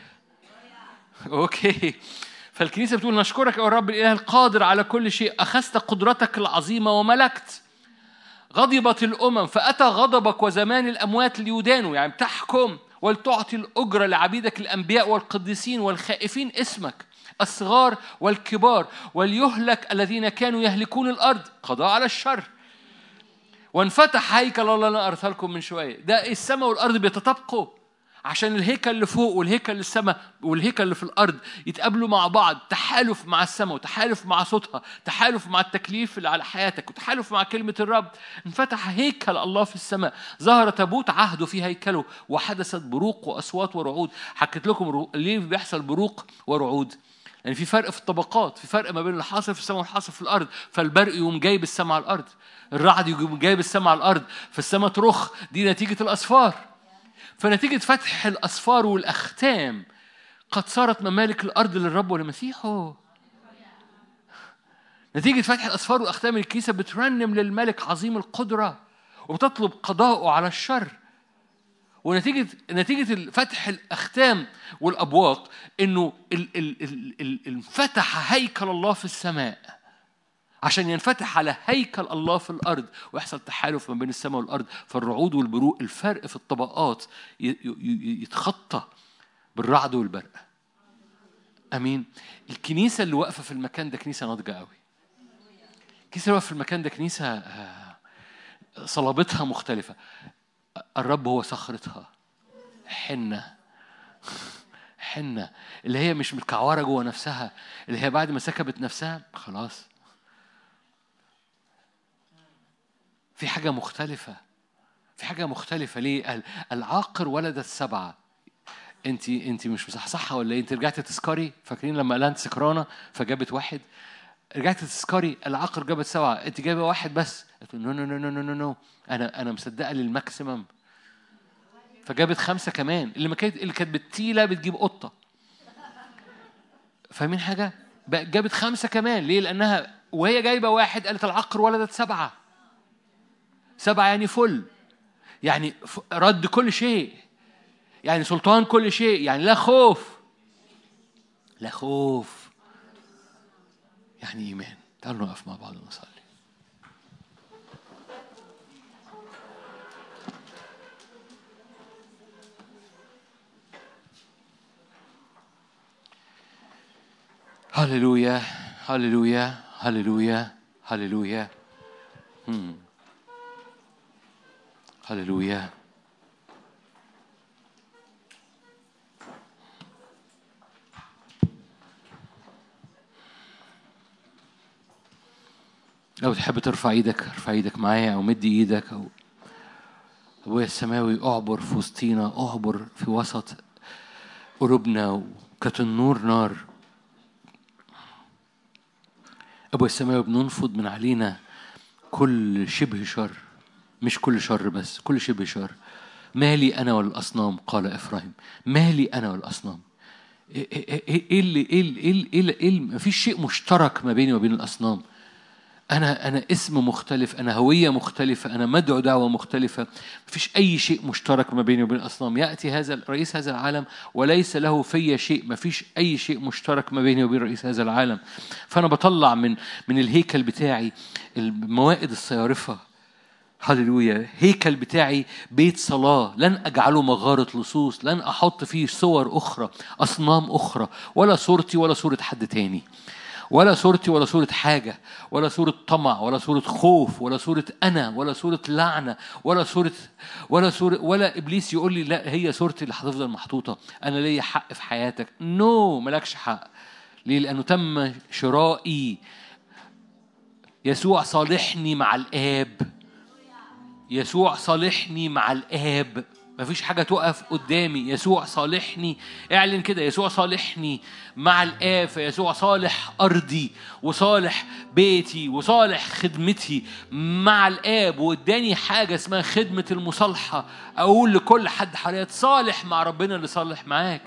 Speaker 1: أوكي. فالكنيسة بتقول نشكرك يا رب الإله القادر على كل شيء. أخذت قدرتك العظيمة وملكت. غضبت الأمم فأتى غضبك وزمان الأموات ليدانوا. يعني تحكم ولتعطي الأجرة لعبيدك الأنبياء والقديسين والخائفين اسمك الصغار والكبار وليهلك الذين كانوا يهلكون الأرض قضاء على الشر. وانفتح هيكل الله اللي أرسلكم من شوية. ده السماء والأرض بيتطابقوا. عشان الهيكل اللي فوق والهيكل اللي السماء والهيكل اللي في الأرض يتقابلوا مع بعض تحالف مع السماء وتحالف مع صوتها تحالف مع التكليف اللي على حياتك وتحالف مع كلمة الرب. انفتح هيكل الله في السماء. ظهر تابوت عهده في هيكله وحدثت بروق وأصوات ورعود. حكيت لكم ليه بيحصل بروق ورعود؟ يعني في فرق في الطبقات في فرق ما بين اللي حاصل في السماء واللي حاصل في الأرض. فالبرق يقوم جايب السماء على الأرض الرعد يقوم جايب السماء على الأرض فالسماء ترخ. دي نتيجة الأسفار. فنتيجة فتح الأسفار والأختام قد صارت ممالك الأرض للرب ولمسيحه نتيجة فتح الأسفار وأختام الكنيسة بترنم للملك عظيم القدرة وبتطلب قضاءه على الشر. ونتيجة نتيجة فتح الأختام والأبواق إنه انفتح هيكل الله في السماء. عشان ينفتح على هيكل الله في الأرض ويحصل تحالف ما بين السماء والأرض فالرعود والبروق الفرق في الطبقات يتخطى بالرعد والبرق. أمين. الكنيسة اللي واقفة في المكان ده كنيسة ناضجة قوي. الكنيسة اللي واقفة في المكان ده كنيسة آه، صلابتها مختلفة. الرب هو صخرتها. حنة. حنة. اللي هي مش متكعورة جوه نفسها اللي هي بعد ما سكبت نفسها خلاص. في حاجة مختلفة. في حاجة مختلفة. ليه؟ العاقر ولدت سبعة انت انت مش مصحصحه ولا إيه؟ انت رجعتي تسكري فاكرين لما قالت سكرانه فجابت واحد؟ رجعت تسكري العقر جابت سبعة. انت جايبة واحد بس. no no no no no no أنا أنا مصدقة لل maximum. فجابت خمسة كمان. اللي ما كانت اللي كانت بالتيلة بتجيب قطة. فاهمين حاجة؟ جابت خمسة كمان. ليه؟ لأنها وهي جايبة واحد قالت العاقر ولدت سبعة. سبعه يعني فل. يعني رد كل شيء. يعني سلطان كل شيء. يعني لا خوف. لا خوف. يعني إيمان. تعالوا نقف مع بعض ونصلي. هللويا. هللويا. هللويا. هللويا. هللويا. لو تحب ترفع إيدك ارفع إيدك معايا أو مد إيدك أو ابويا السماوي اعبر في وسطينا اعبر في وسط قلوبنا وكتنور نار. أبويا السماوي بننفض من علينا كل شبه شر. مش كل شر بس كل شبه شر مالي أنا والأصنام؟ قال إفرايم مالي أنا والأصنام. إيه, إيه, إيه, إيه اللي إيه اللي إيه, اللي إيه مفيش شيء مشترك ما بيني وبين الأصنام. أنا أنا اسم مختلف أنا هوية مختلفة أنا مدعو دعوة مختلفة. مفيش أي شيء مشترك ما بيني وبين الأصنام. يأتي هذا رئيس هذا العالم وليس له في شيء. مفيش أي شيء مشترك ما بيني وبين رئيس هذا العالم. فأنا بطلع من من الهيكل بتاعي الموائد الصيارفة هللويا. هيكل بتاعي بيت صلاة. لن أجعله مغارة لصوص. لن أحط فيه صور أخرى أصنام أخرى. ولا صورتي ولا صورة حد تاني. ولا صورتي ولا صورة حاجة. ولا صورة طمع ولا صورة خوف ولا صورة أنا ولا صورة لعنة ولا صورة ولا صورة ولا إبليس يقول لي لا هي صورتي اللي هتفضل محطوطة. أنا ليا حق في حياتك. نو no, مالكش حق. ليه؟ لأنه تم شرائي. يسوع صالحني مع الآب. يسوع صالحني مع الآب. مفيش حاجة تقف قدامي. يسوع صالحني. اعلن كده. يسوع صالحني مع الآب. فيسوع صالح أرضي وصالح بيتي وصالح خدمتي مع الآب. واداني حاجة اسمها خدمة المصالحة. أقول لكل حد حواليا تصالح مع ربنا اللي صالح معاك.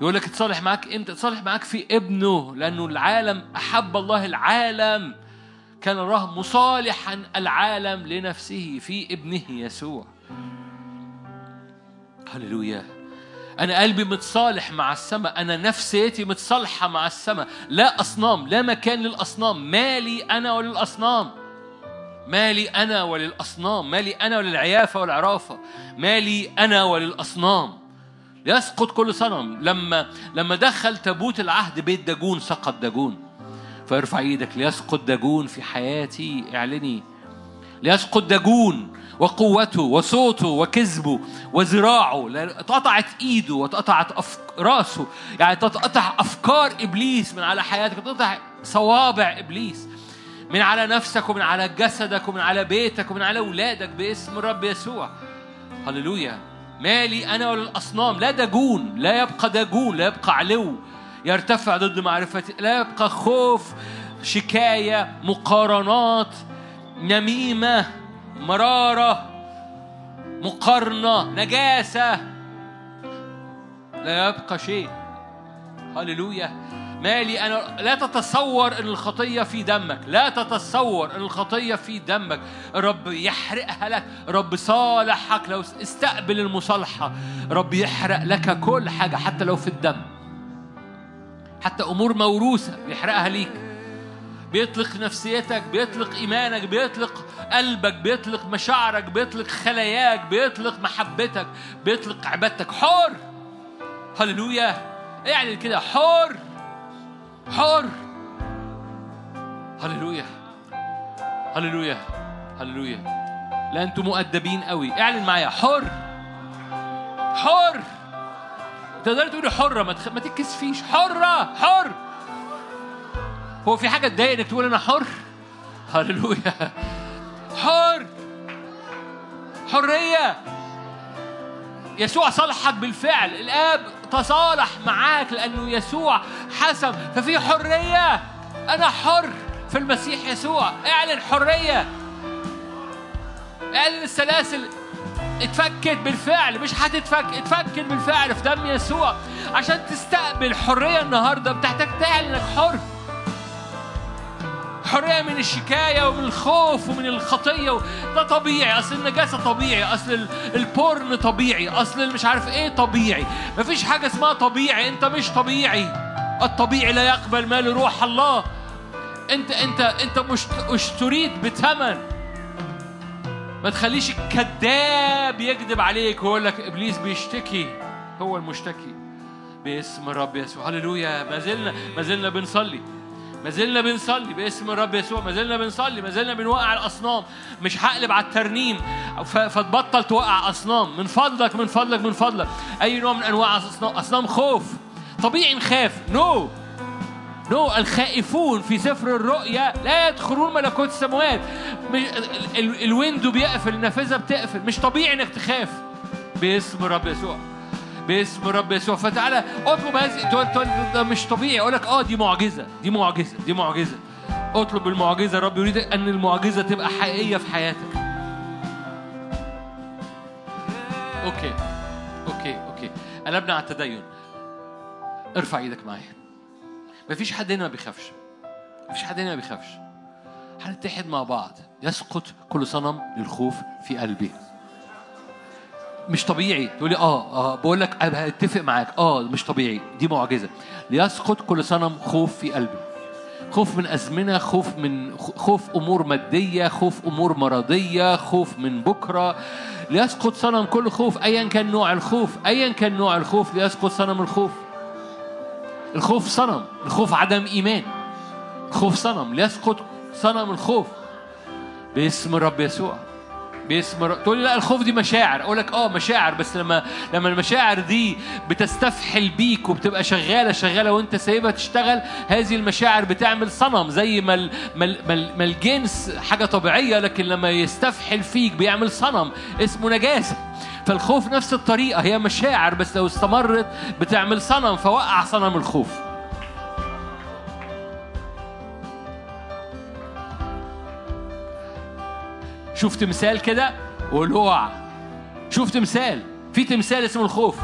Speaker 1: يقول لك تصالح معاك إمتى؟ تصالح معاك في ابنه لأنه العالم أحب الله العالم. كان الله مصالحا العالم لنفسه في ابنه يسوع. هللويا. أنا قلبي متصالح مع السماء. أنا نفسيتي متصالحة مع السماء. لا أصنام لا مكان للأصنام. مالي أنا وللأصنام. مالي أنا وللأصنام. مالي أنا وللعيافة والعرافة. مالي أنا وللأصنام. يسقط كل صنم. لما لما دخل تابوت العهد بيت داجون سقط داجون فارفع إيدك ليسقط داجون في حياتي. اعلني. ليسقط داجون وقوته وصوته وكذبه وذراعه. اتقطعت ايده واتقطعت. راسه. يعني تتقطع افكار ابليس من على حياتك تتقطع صوابع ابليس. من على نفسك ومن على جسدك ومن على بيتك ومن على اولادك باسم الرب يسوع. هللويا. مالي أنا ولا الاصنام لا دجون لا يبقى دجون لا يبقى علو. يرتفع ضد معرفتي لا يبقى خوف شكاية مقارنات نميمة مرارة مقارنة نجاسة. لا يبقى شيء. هللويا. مالي أنا لا تتصور أن الخطية في دمك. لا تتصور أن الخطية في دمك. رب يحرقها لك. رب صالحك. لو استقبل المصالحة. رب يحرق لك كل حاجة حتى لو في الدم. حتى أمور موروثة يحرقها ليك. بيطلق نفسيتك بيطلق إيمانك بيطلق قلبك بيطلق مشاعرك بيطلق خلاياك بيطلق محبتك بيطلق عبادتك. حر! هللويا! اعلن كده. حر! حر! هللويا! هللويا! هللويا! لا أنتم مؤدبين قوي. اعلن معايا. حر! حر! تقدر تقولي حرة ما, تخ... ما تتكسفيش حرة حر. هو في حاجة تضايق إنك تقول أنا حر؟ هللويا. حر. حرية. يسوع صالحك بالفعل. الآب تصالح معاك لأنه يسوع حسب ففي حرية. أنا حر في المسيح يسوع. اعلن حرية. اعلن السلاسل. اتفكت بالفعل مش هتتفك اتفكت بالفعل في دم يسوع. عشان تستقبل حرية النهاردة بتحتاج تعلن انك حر. حرية من الشكاية ومن الخوف ومن الخطية ده طبيعي. أصل النجاسة طبيعي أصل ال porn طبيعي أصل مش عارف إيه طبيعي. مفيش حاجة اسمها طبيعي أنت مش طبيعي. الطبيعي لا يقبل مال روح الله. أنت أنت أنت مش اشتريت بثمن. ما تخليش الكذاب يكذب عليك ويقول لك إبليس بيشتكي هو المشتكي. باسم الرب يسوع. هللويا. ما زلنا ما زلنا بنصلي. ما زلنا بنصلي. باسم الرب يسوع. ما زلنا بنصلي. ما زلنا بنوقع الأصنام. مش هقلب على الترنيم. فتبطل توقع اصنام من فضلك من فضلك من فضلك. أي نوع من أنواع اصنام أصنام خوف. طبيعي نخاف. no no. no. الخائفون في سفر الرؤيا لا يدخلون ملكوت السماوات ال window بيقفل النافذة بتقفل. مش طبيعي انك تخاف. باسم الرب يسوع. باسم رب يسوع. فتعالى اطلب هذه ده مش طبيعي. أقول لك آه دي معجزة. دي معجزة. دي معجزة. اطلب المعجزة. رب يريد أن المعجزة تبقى حقيقية في حياتك. okay. okay. okay. قلبنا على التدين. ارفع إيدك معايا. مفيش حد هنا ما بيخافش. مفيش حد هنا ما بيخافش. هنتحد مع بعض. يسقط كل صنم للخوف في قلبي. مش طبيعي. تقولي آه آه بقول لك هتفق معاك. آه مش طبيعي. دي معجزة. ليسقط كل صنم خوف في قلبي. خوف من أزمنة خوف من خوف أمور مادية خوف أمور مرضية خوف من بكرة. ليسقط صنم كل خوف أيا كان نوع الخوف أيا كان نوع الخوف ليسقط صنم الخوف. الخوف صنم الخوف عدم إيمان. خوف صنم ليسقط صنم الخوف. باسم الرب يسوع باسم ر... تقول لي لا الخوف دي مشاعر. أقول لك آه مشاعر بس لما لما المشاعر دي بتستفحل بيك وبتبقى شغالة شغالة وأنت سايبها تشتغل هذه المشاعر بتعمل صنم زي ما ال... ما, ال... ما الجنس حاجة طبيعية لكن لما يستفحل فيك بيعمل صنم. اسمه نجاسة. فالخوف نفس الطريقة هي مشاعر بس لو استمرت بتعمل صنم فوقع صنم الخوف. شوف تمثال كده؟ وقول شوف تمثال في تمثال اسمه الخوف.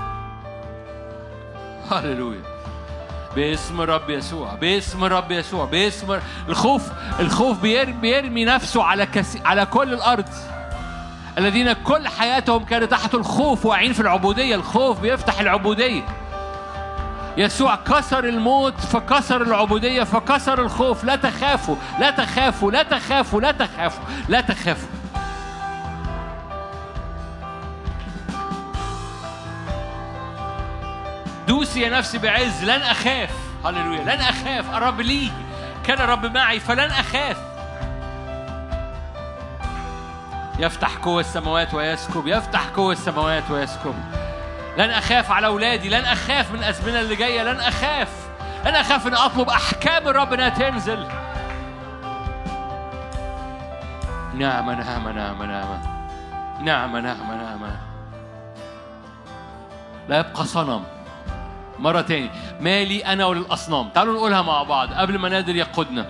Speaker 1: هللويا. باسم رب يسوع باسم رب يسوع باسم الخوف الخوف بيرمي, بيرمي نفسه على كسي على كل الأرض. الذين كل حياتهم كانت تحت الخوف واقعين في العبودية. الخوف بيفتح العبودية. يسوع كسر الموت فكسر العبودية فكسر الخوف. لا تخافوا لا تخافوا لا تخافوا لا تخافوا لا تخافوا. دوسي يا نفسي بعز لن أخاف. هللويا. لن أخاف. الرب لي. كان الرب معي فلن أخاف. يفتح قوة السماوات ويسكب يفتح قوة السماوات ويسكب. لن أخاف على أولادي لن أخاف من الأزمنة اللي جاية لن أخاف. لن أخاف أن أطلب أحكام الرب أنها تنزل. نعم نعم نعم نعم. نعم نعم نعم. لا يبقى صنم. مرة تاني. مالي أنا وللأصنام. تعالوا نقولها مع بعض قبل ما نادر يقودنا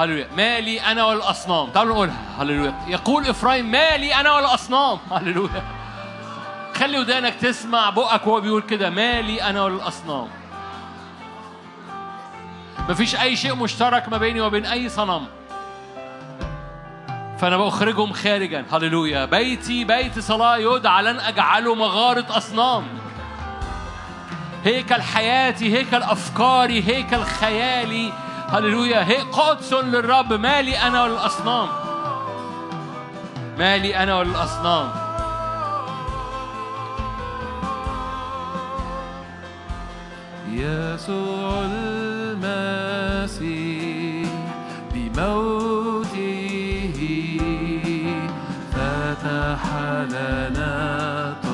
Speaker 1: هللويا. مالي أنا والأصنام. تعالوا نقولها. هللويا. يقول إفرايم مالي أنا والأصنام. هللويا. خلي ودانك تسمع بقك وهو بيقول كده. مالي أنا والأصنام. مفيش أي شيء مشترك ما بيني وبين أي صنم. فأنا بأخرجهم خارجا. هللويا. بيتي بيت صلاة يدعى لن أجعله مغارة أصنام. هيكل حياتي هيكل أفكاري هيكل خيالي هللويا. قدس للرب. مالي أنا والأصنام. مالي أنا والأصنام.
Speaker 2: يسوع المسيح بموته فتح لنا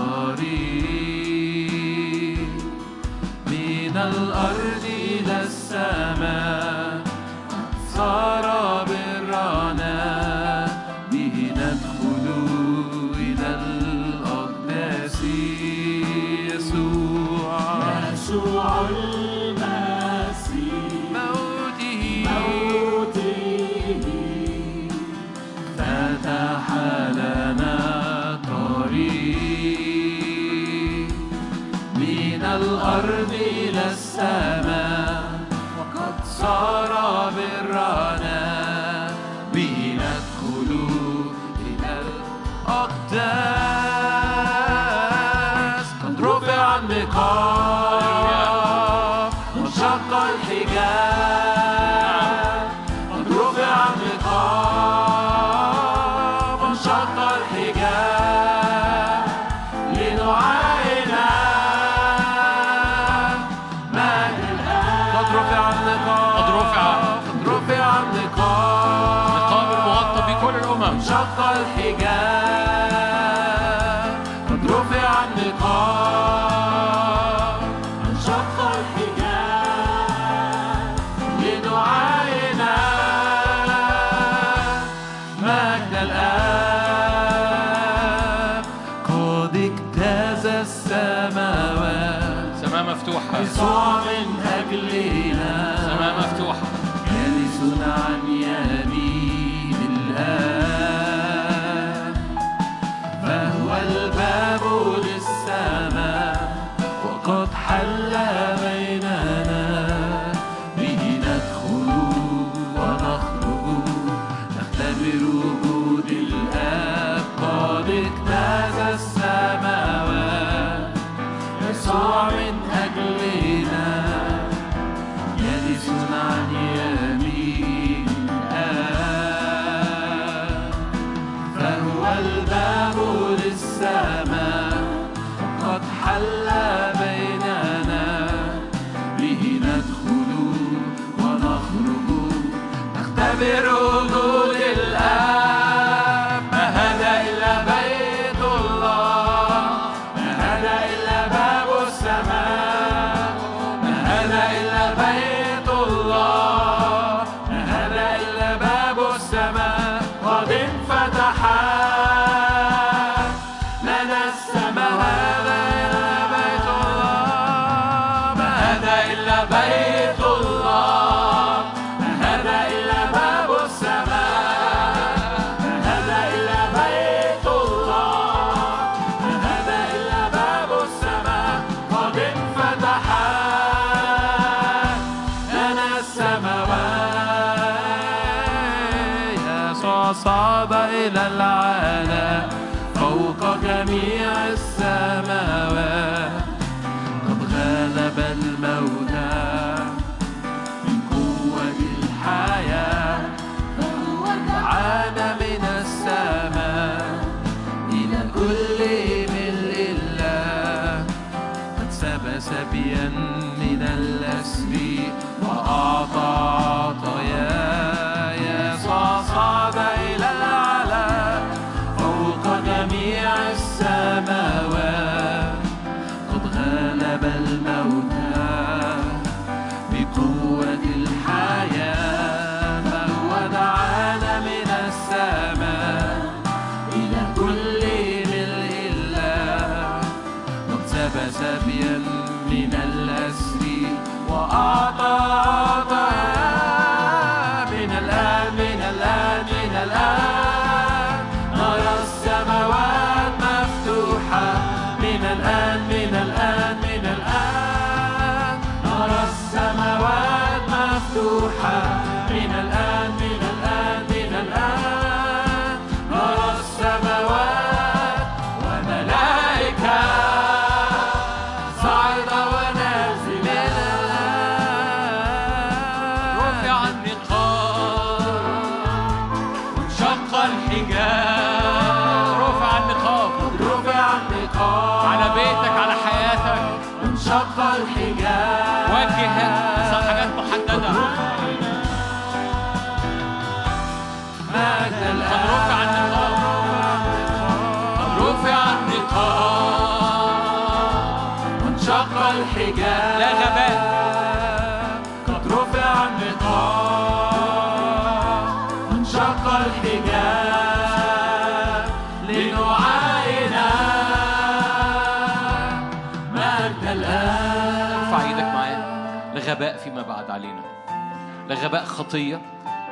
Speaker 1: لغباء خطية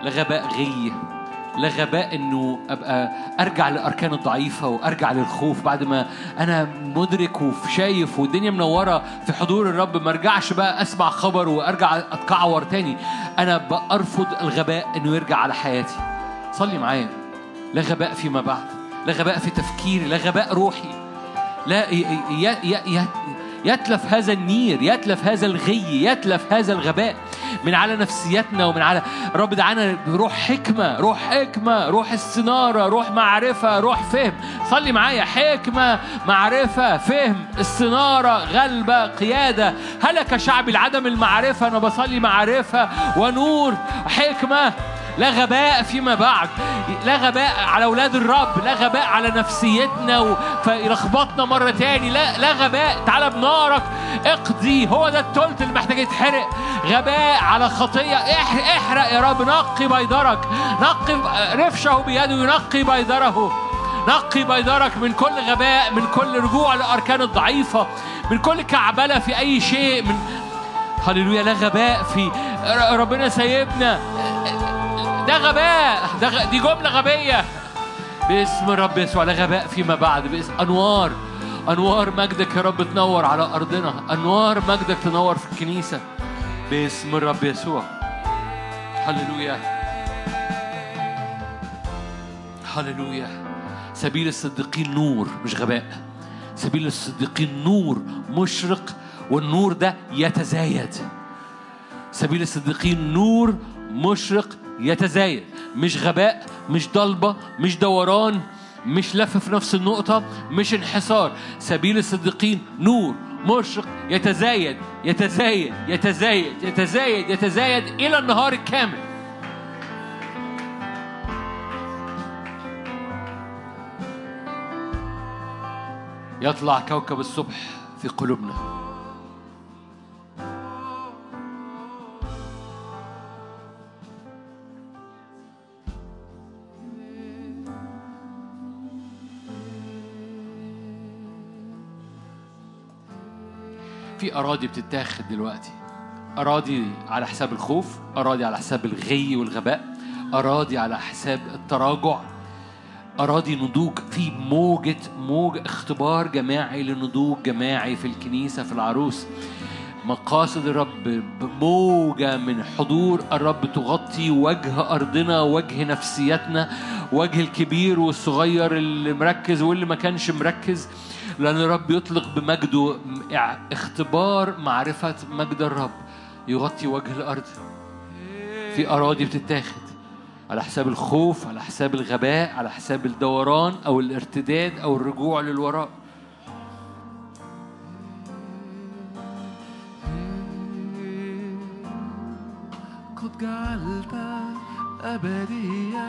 Speaker 1: لغباء غية لغباء إنه أبقى أرجع للأركان الضعيفة وأرجع للخوف بعد ما أنا مدرك وشايف والدنيا منورة في حضور الرب ما أرجعش بقى أسمع خبر وأرجع أتكعور تاني. أنا برفض الغباء إنه يرجع على حياتي. صلي معايا. لا غباء فيما بعد لا غباء في تفكيري لا غباء روحي. لا يتلف هذا النير يتلف هذا الغي يتلف هذا الغباء. من على نفسيتنا ومن على رب دعانا بروح حكمة روح حكمة روح استنارة روح معرفة روح فهم. صلي معايا. حكمة معرفة فهم استنارة غلبة قيادة. هلك شعبي لعدم المعرفة أنا بصلي معرفة ونور. حكمة لا غباء فيما بعد. لا غباء على أولاد الرب لا غباء على نفسيتنا. فيلخبطنا مرة تاني. لا لا غباء. تعالى بنارك. اقضي. هو ده التلت اللي محتاج يتحرق. غباء على خطية. اح... احرق يا رب. نقي بيدرك. نقي رفشه بيده. ينقي بيدره. نقي بيدرك من كل غباء من كل رجوع للأركان الضعيفة من كل كعبلة في أي شيء من هللويا. لا غباء في ربنا سايبنا. ده غباء. ده غ... دي جملة غبية. باسم الرب يسوع لا غباء فيما بعد باسم أنوار. أنوار مجدك يا رب تنور على أرضنا. أنوار مجدك تنور في الكنيسة. باسم الرب يسوع. هللويا. هللويا. سبيل الصديقين نور مش غباء. سبيل الصديقين نور مشرق والنور ده يتزايد. سبيل الصديقين نور مشرق يتزايد. مش غباء مش ضلبة مش دوران مش لف في نفس النقطة مش انحسار سبيل الصديقين نور مشرق يتزايد يتزايد يتزايد يتزايد يتزايد إلى النهار الكامل. يطلع كوكب الصبح في قلوبنا. في أراضي بتتاخد دلوقتي. أراضي على حساب الخوف أراضي على حساب الغي والغباء أراضي على حساب التراجع. أراضي نضوج في موجة موج اختبار جماعي لنضوج جماعي في الكنيسة في العروس. مقاصد الرب بموجة من حضور الرب تغطي وجه أرضنا وجه نفسيتنا وجه الكبير والصغير اللي مركز واللي ما كانش مركز. لأن الرب يطلق بمجده اختبار معرفة مجد الرب. يغطي وجه الأرض. في أراضي بتتاخد. على حساب الخوف على حساب الغباء على حساب الدوران أو الارتداد أو الرجوع للوراء.
Speaker 2: قد جعلت أبدية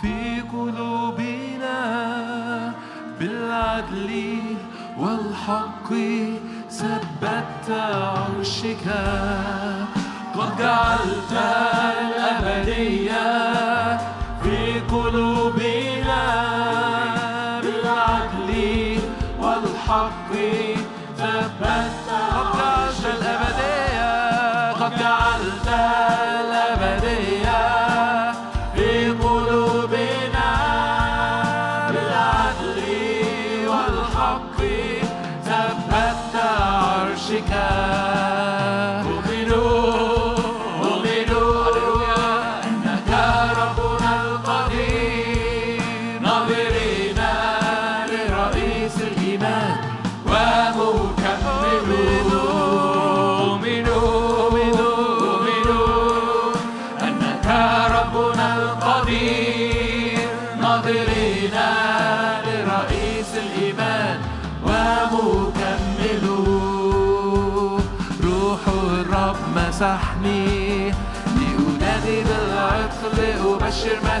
Speaker 2: في قلوبنا. بالعدل والحق ثبت عرشك. قد جعلت الأبدية في قلوبنا بالعدل والحق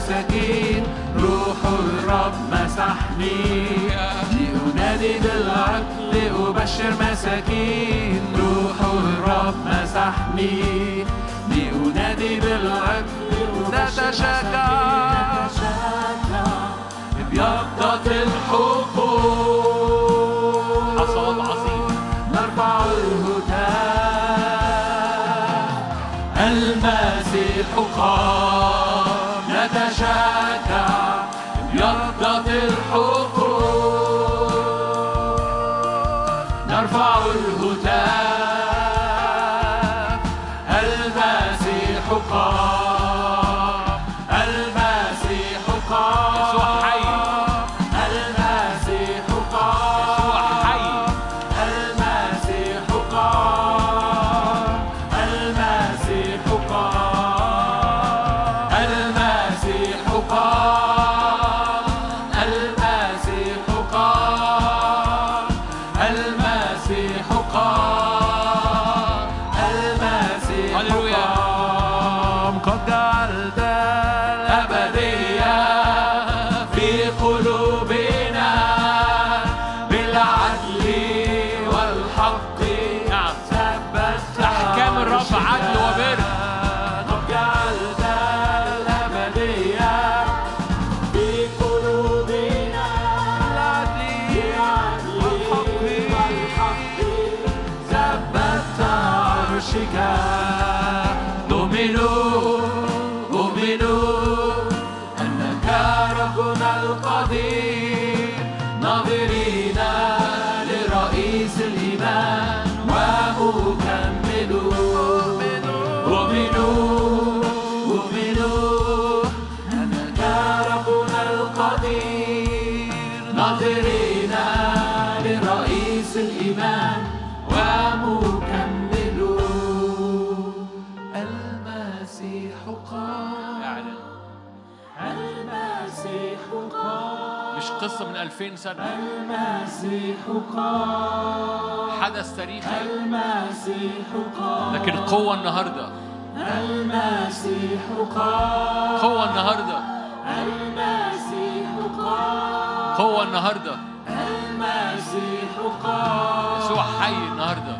Speaker 2: مساكين روح الرب مسحني. لأنادي بالعقل أبشر مساكين. روح الرب مسحني. لأنادي بالعقل نتشجع ابيضت الحقوق حصاد عظيم. نرفع الهتاف المسيح قام. قام
Speaker 1: حدث تاريخي.
Speaker 2: المسيح قام.
Speaker 1: لكن قوة النهاردة.
Speaker 2: المسيح قام.
Speaker 1: قوة النهاردة.
Speaker 2: المسيح قام.
Speaker 1: قوة النهاردة.
Speaker 2: المسيح قام.
Speaker 1: يسوع حي النهاردة.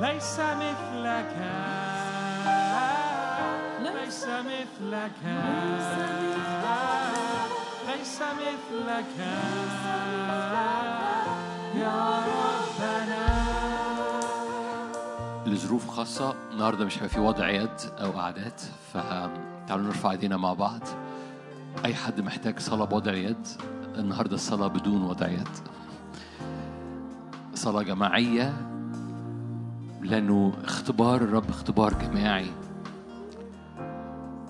Speaker 2: ليس
Speaker 1: لظروف خاصة النهاردة مش هيبقى في وضع يد أو قعدات فتعالوا نرفع ايدينا مع بعض. أي حد محتاج صلاة بوضع يد النهاردة الصلاة بدون وضع يد. صلاة جماعية لأنه اختبار الرب اختبار جماعي.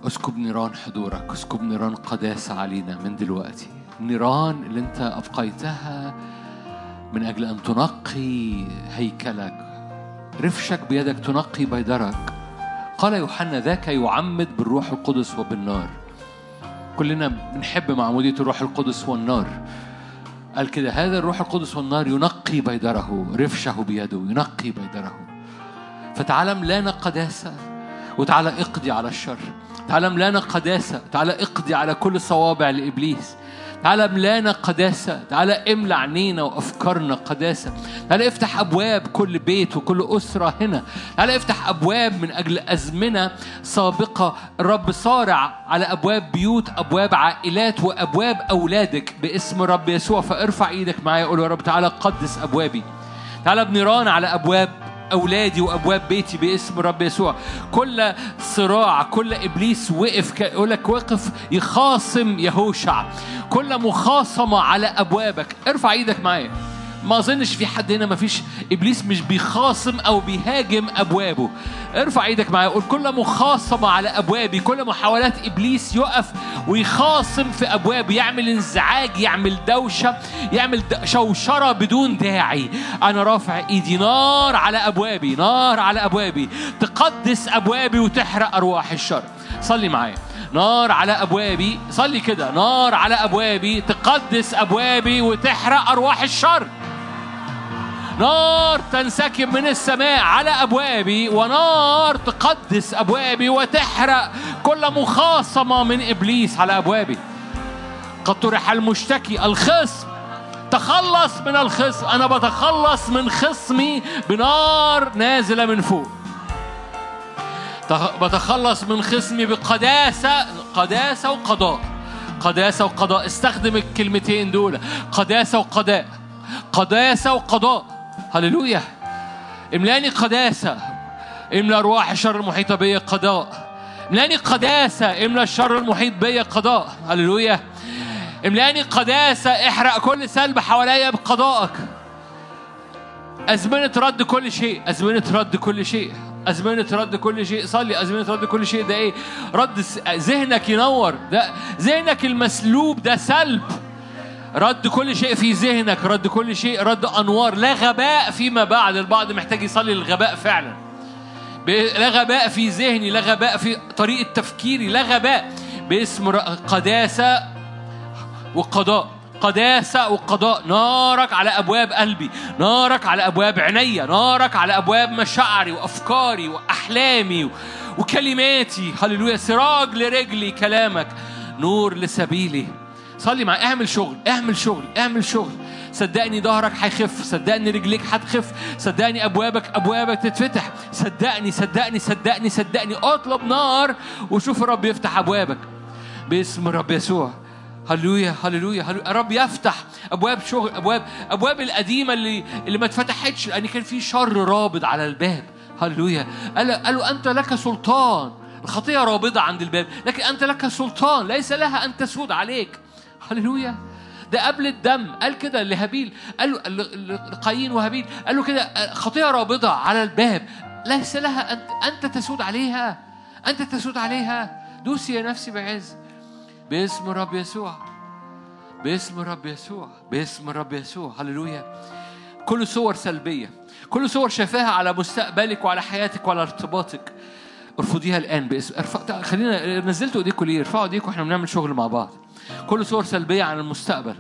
Speaker 1: اسكب نيران حضورك اسكب نيران قداسة علينا من دلوقتي. النيران اللي أنت أبقيتها من أجل أن تنقي هيكلك. رفشك بيدك تنقي بيدرك. قال يوحنا ذاك يعمد بالروح القدس وبالنار. كلنا بنحب معمودية الروح القدس والنار. قال كده هذا الروح القدس والنار ينقي بيدره رفشه بيده ينقي بيدره. فتعالى املانا قداسة وتعالى اقضي على الشر. تعالى املانا قداسة تعالى اقضي على كل صوابع لإبليس. تعالى املانا قداسة تعالى املى عينينا وأفكارنا قداسة. تعالى افتح أبواب كل بيت وكل أسرة هنا. تعالى افتح أبواب من أجل أزمنة سابقة. الرب صارع على أبواب بيوت أبواب عائلات وأبواب أولادك باسم الرب يسوع. فارفع إيدك معايا قول يا رب تعالى قدس أبوابي. تعالى بنيران على أبواب أولادي وأبواب بيتي باسم الرب يسوع. كل صراع كل إبليس وقف ك- يقول لك وقف يخاصم يهوشع. كل مخاصمة على أبوابك. ارفع إيدك معايا. ما اظنش في حد هنا ما فيش إبليس مش بيخاصم أو بيهاجم أبوابه. ارفع إيدك معايا قول كل مخاصمة على أبوابي كل محاولات إبليس يقف ويخاصم في أبوابي. يعمل انزعاج يعمل دوشة يعمل شوشرة بدون داعي. أنا رافع إيدي نار على أبوابي نار على أبوابي. تقدس أبوابي وتحرق أرواح الشر. صلي معايا. نار على أبوابي صلي كده. نار على أبوابي تقدس أبوابي وتحرق أرواح الشر. نار تنسكب من السماء على أبوابي ونار تقدس أبوابي وتحرق كل مخاصمة من إبليس على أبوابي. قد طرح المشتكي الخصم. تخلص من الخصم. أنا بتخلص من خصمي بنار نازلة من فوق. تخ- بتخلص من خصمي بقداسة قداسة وقضاء. قداسة وقضاء. استخدم الكلمتين دول. قداسة وقضاء. قداسة وقضاء. هللويا. املأني قداسة املأ أرواح الشر المحيطة بيا قضاء. املأني قداسة املأ الشر المحيط بيا قضاء. هللويا. املأني قداسة احرق كل سلب حواليا بقضائك. أزمنة رد كل شيء أزمنة رد كل شيء أزمنة رد كل شيء. صلي أزمنة رد كل شيء. ده إيه؟ رد ذهنك ينور. ده ذهنك المسلوب ده سلب. رد كل شيء في ذهنك رد كل شيء رد أنوار. لا غباء فيما بعد. البعض محتاج يصلي الغباء فعلا. لا غباء في ذهني لا غباء في طريقة تفكيري لا غباء باسم قداسة وقضاء. قداسة وقضاء. نارك على أبواب قلبي نارك على أبواب عيني نارك على أبواب مشاعري وأفكاري وأحلامي وكلماتي. هللويا. سراج لرجلي كلامك. نور لسبيلي. صلي معي اعمل شغل اعمل شغل اعمل شغل. صدقني ظهرك هيخف صدقني رجليك هتخف صدقني ابوابك ابوابك تتفتح. صدقني صدقني صدقني صدقني. اطلب نار وشوف الرب يفتح ابوابك. باسم الرب يسوع. هللويا هللويا هللويا. الرب يفتح ابواب شغل ابواب ابواب القديمة اللي اللي ما اتفتحتش لأن كان في شر رابض على الباب. هللويا. قال قالوا أنت لك سلطان. الخطيه رابضة عند الباب لكن أنت لك سلطان. ليس لها أن تسود عليك. هللويا. ده قبل الدم. قال كده لهابيل. قال لقايين وهابيل. قال له كده خطيه رابضة على الباب. ليس لها أنت, أنت تسود عليها. أنت تسود عليها. دوسي يا نفسي بعز. باسم الرب يسوع. باسم الرب يسوع. باسم الرب يسوع. هللويا. كل صور سلبية. كل صور شايفاها على مستقبلك وعلى حياتك وعلى ارتباطك. ارفضيها الآن باسم ارفع خلينا نزلتوا ايديكم ليه؟ ارفعوا ايديكم إحنا بنعمل شغل مع بعض. كل صور سلبية عن المستقبل.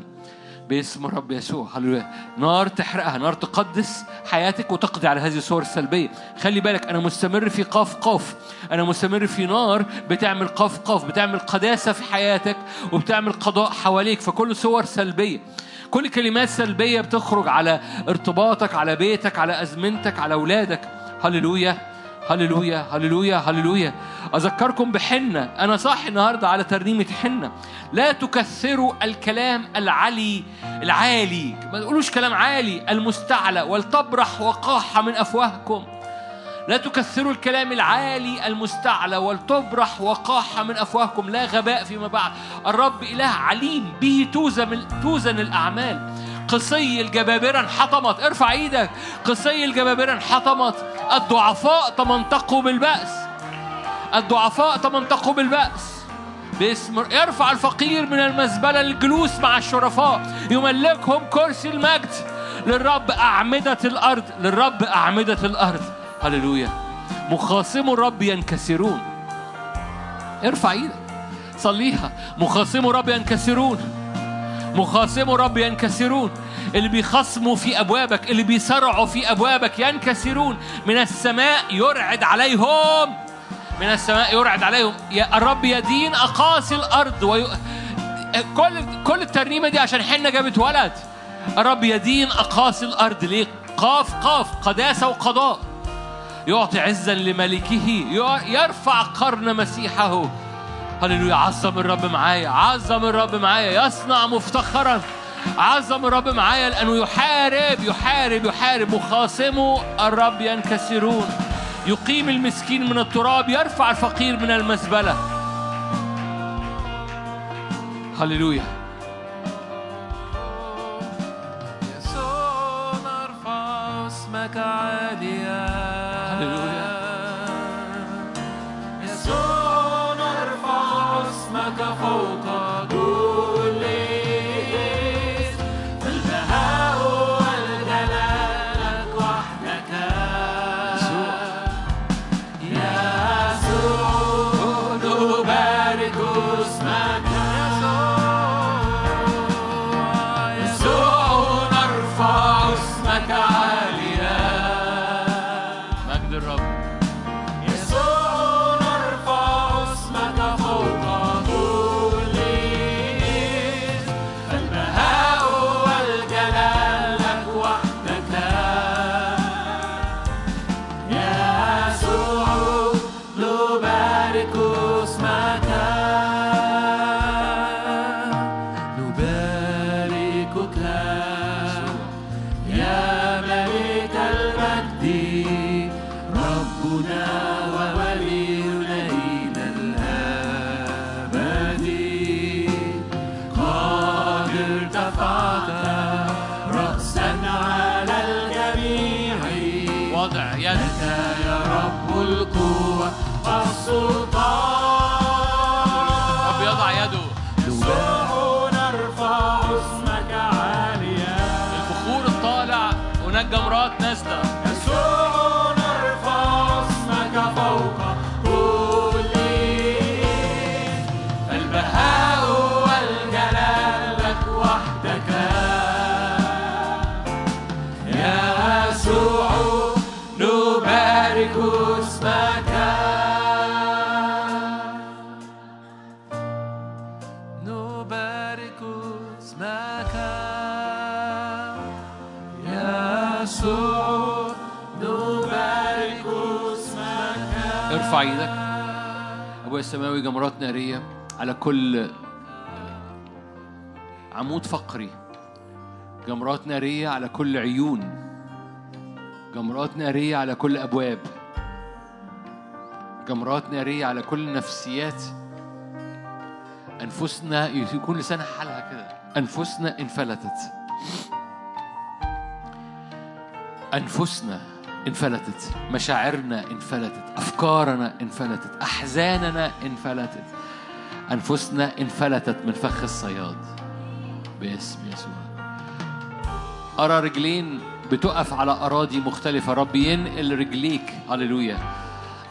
Speaker 1: باسم الرب يسوع. هللويا. نار تحرقها نار تقدس حياتك وتقضي على هذه الصور السلبية. خلي بالك أنا مستمر في قاف قاف. أنا مستمر في نار بتعمل قاف قاف بتعمل قداسة في حياتك وبتعمل قضاء حواليك. فكل صور سلبية. كل كلمات سلبية بتخرج على ارتباطك على بيتك على أزمنتك على أولادك. هللويا. هللويا هللويا هللويا. أذكركم بحنة. أنا صاحي النهاردة على ترنيمة حنة. لا تكثروا الكلام العلي العالي. ما تقولوش كلام عالي المستعلى. ولتبرح وقاحة من أفواهكم. لا تكثروا الكلام العالي المستعلى. ولتبرح وقاحة من أفواهكم. لا غباء فيما بعد. الرب إله عليم. به توزن توزن الأعمال. قصي الجبابرة انحطمت. ارفع إيدك. قصي الجبابرة انحطمت. الضعفاء تمنطقوا بالبأس. الضعفاء تمنطقوا بالبأس. باسم يرفع الفقير من المزبلة للجلوس مع الشرفاء. يملكهم كرسي المجد. للرب أعمدة الأرض. للرب أعمدة الأرض. هللويا. مخاصمو الرب ينكسرون. ارفع إيدك. صليها. مخاصمو الرب ينكسرون. مخاصمو الرب ينكسرون. اللي بيخصموا في أبوابك اللي بيصرعوا في أبوابك ينكسرون. من السماء يرعد عليهم. من السماء يرعد عليهم. يا الرب يدين أقاصي الأرض وي... كل كل الترنيمة دي عشان حنا جابت ولد. الرب يدين أقاصي الأرض. ليه؟ قاف قاف قداسة وقضاء. يعطي عزا لملكه. يرفع قرن مسيحه. هللويا. عظم الرب معايا. عظم الرب معايا. يصنع مفتخرا. عظم الرب معايا لأنه يحارب يحارب يحارب. مخاصمه الرب ينكسرون. يقيم المسكين من التراب يرفع الفقير من المزبلة هللويا.
Speaker 3: يسوع نرفع اسمك عاليا.
Speaker 1: ابويا السماوي جمرات نارية على كل عمود فقري. جمرات نارية على كل عيون. جمرات نارية على كل أبواب. جمرات نارية على كل نفسيات. أنفسنا يكون لسانها حالها كده. أنفسنا انفلتت. أنفسنا انفلتت. مشاعرنا انفلتت. أفكارنا انفلتت. أحزاننا انفلتت. أنفسنا انفلتت من فخ الصياد. باسم يسوع. أرى رجلين بتقف على أراضي مختلفة. رب ينقل رجليك. هللويا.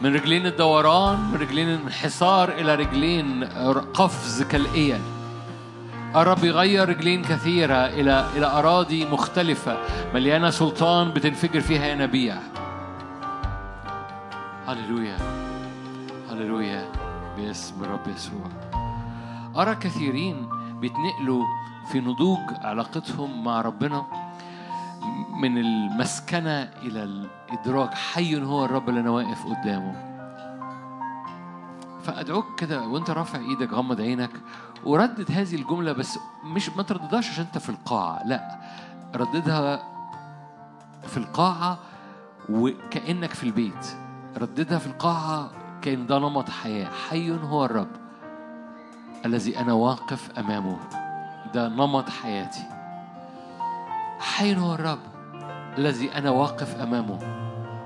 Speaker 1: من رجلين الدوران من رجلين الانحسار إلى رجلين قفز كالإيل. الرب يغير رجلين كثيرة إلى إلى أراضي مختلفة مليانة سلطان بتنفجر فيها ينابيع. هللويا هللويا باسم الرب يسوع. أرى كثيرين بيتنقلوا في نضوج علاقتهم مع ربنا من المسكنة إلى الإدراك حي هو الرب اللي أنا واقف قدامه. فأدعوك كده وأنت رافع إيدك غمض عينك وردد هذه الجملة بس مش ما ترددهاش عشان أنت في القاعة، لا رددها في القاعة وكأنك في البيت. رددها في القاعة كأن ده نمط حياة، حي هو الرب الذي أنا واقف أمامه. ده نمط حياتي. حي هو الرب الذي أنا واقف أمامه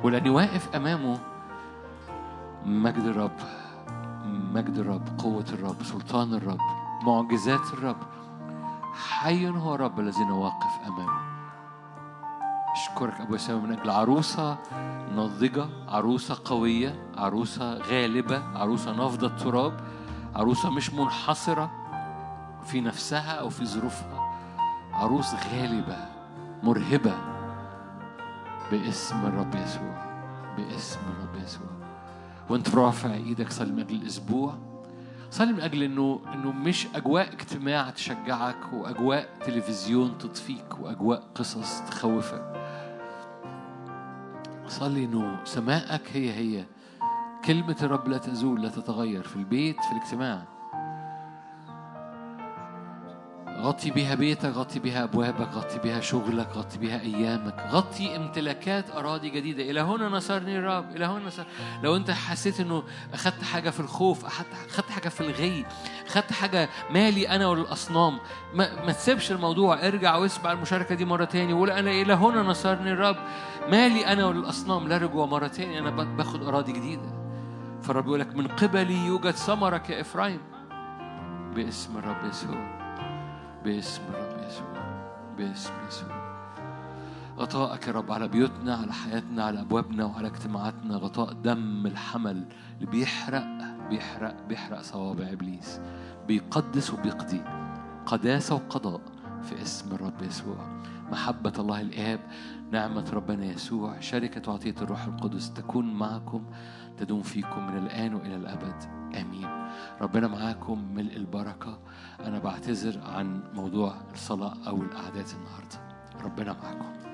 Speaker 1: ولأني واقف أمامه مجد الرب مجد الرب قوة الرب سلطان الرب معجزات الرب. حي هو الرب الذي أنا واقف أمامه. أشكرك أبو سامي من أجل عروسة ناضجة عروسة قوية عروسة غالبة عروسة نافضة التراب عروسة مش منحصرة في نفسها أو في ظروفها. عروس غالبة مرهبة باسم الرب يسوع باسم الرب يسوع. وانت رافع إيدك صلي من الأسبوع. صلي من أجل انه إنه مش أجواء اجتماع تشجعك وأجواء تلفزيون تطفيك وأجواء قصص تخوفك. صلي إنه سماءك هي هي. كلمة الرب لا تزول لا تتغير في البيت في الاجتماع. غطي بها بيتك غطي بها أبوابك غطي بها شغلك غطي بها أيامك. غطي امتلاكات أراضي جديدة. إلى هنا نصرني الرب إلى هنا نصر. لو أنت حسيت إنه أخدت حاجة في الخوف أخدت حاجة في الغي أخدت حاجة مالي أنا وللأصنام ما, ما تسيبش الموضوع. ارجع واسمع المشاركة دي مرة تاني. وقول أنا إلى هنا نصرني الرب. مالي أنا وللأصنام لا رجوع مرة تاني. أنا باخد أراضي جديدة. فالرب يقول لك من قبلي يوجد ثمرك يا إفرايم. باسم الرب يسوع. باسم الرب يسوع. باسم يسوع. غطائك يا رب على بيوتنا على حياتنا على أبوابنا وعلى اجتماعاتنا. غطاء دم الحمل اللي بيحرق بيحرق بيحرق صوابع إبليس. بيقدس وبيقضي قداسة وقضاء في اسم الرب يسوع. محبة الله الآب نعمة ربنا يسوع شركة وعطية الروح القدس تكون معكم تدوم فيكم من الآن وإلى الأبد. آمين. ربنا معاكم ملء البركة. أنا بعتذر عن موضوع الصلاة أو الأعداد النهاردة. ربنا معاكم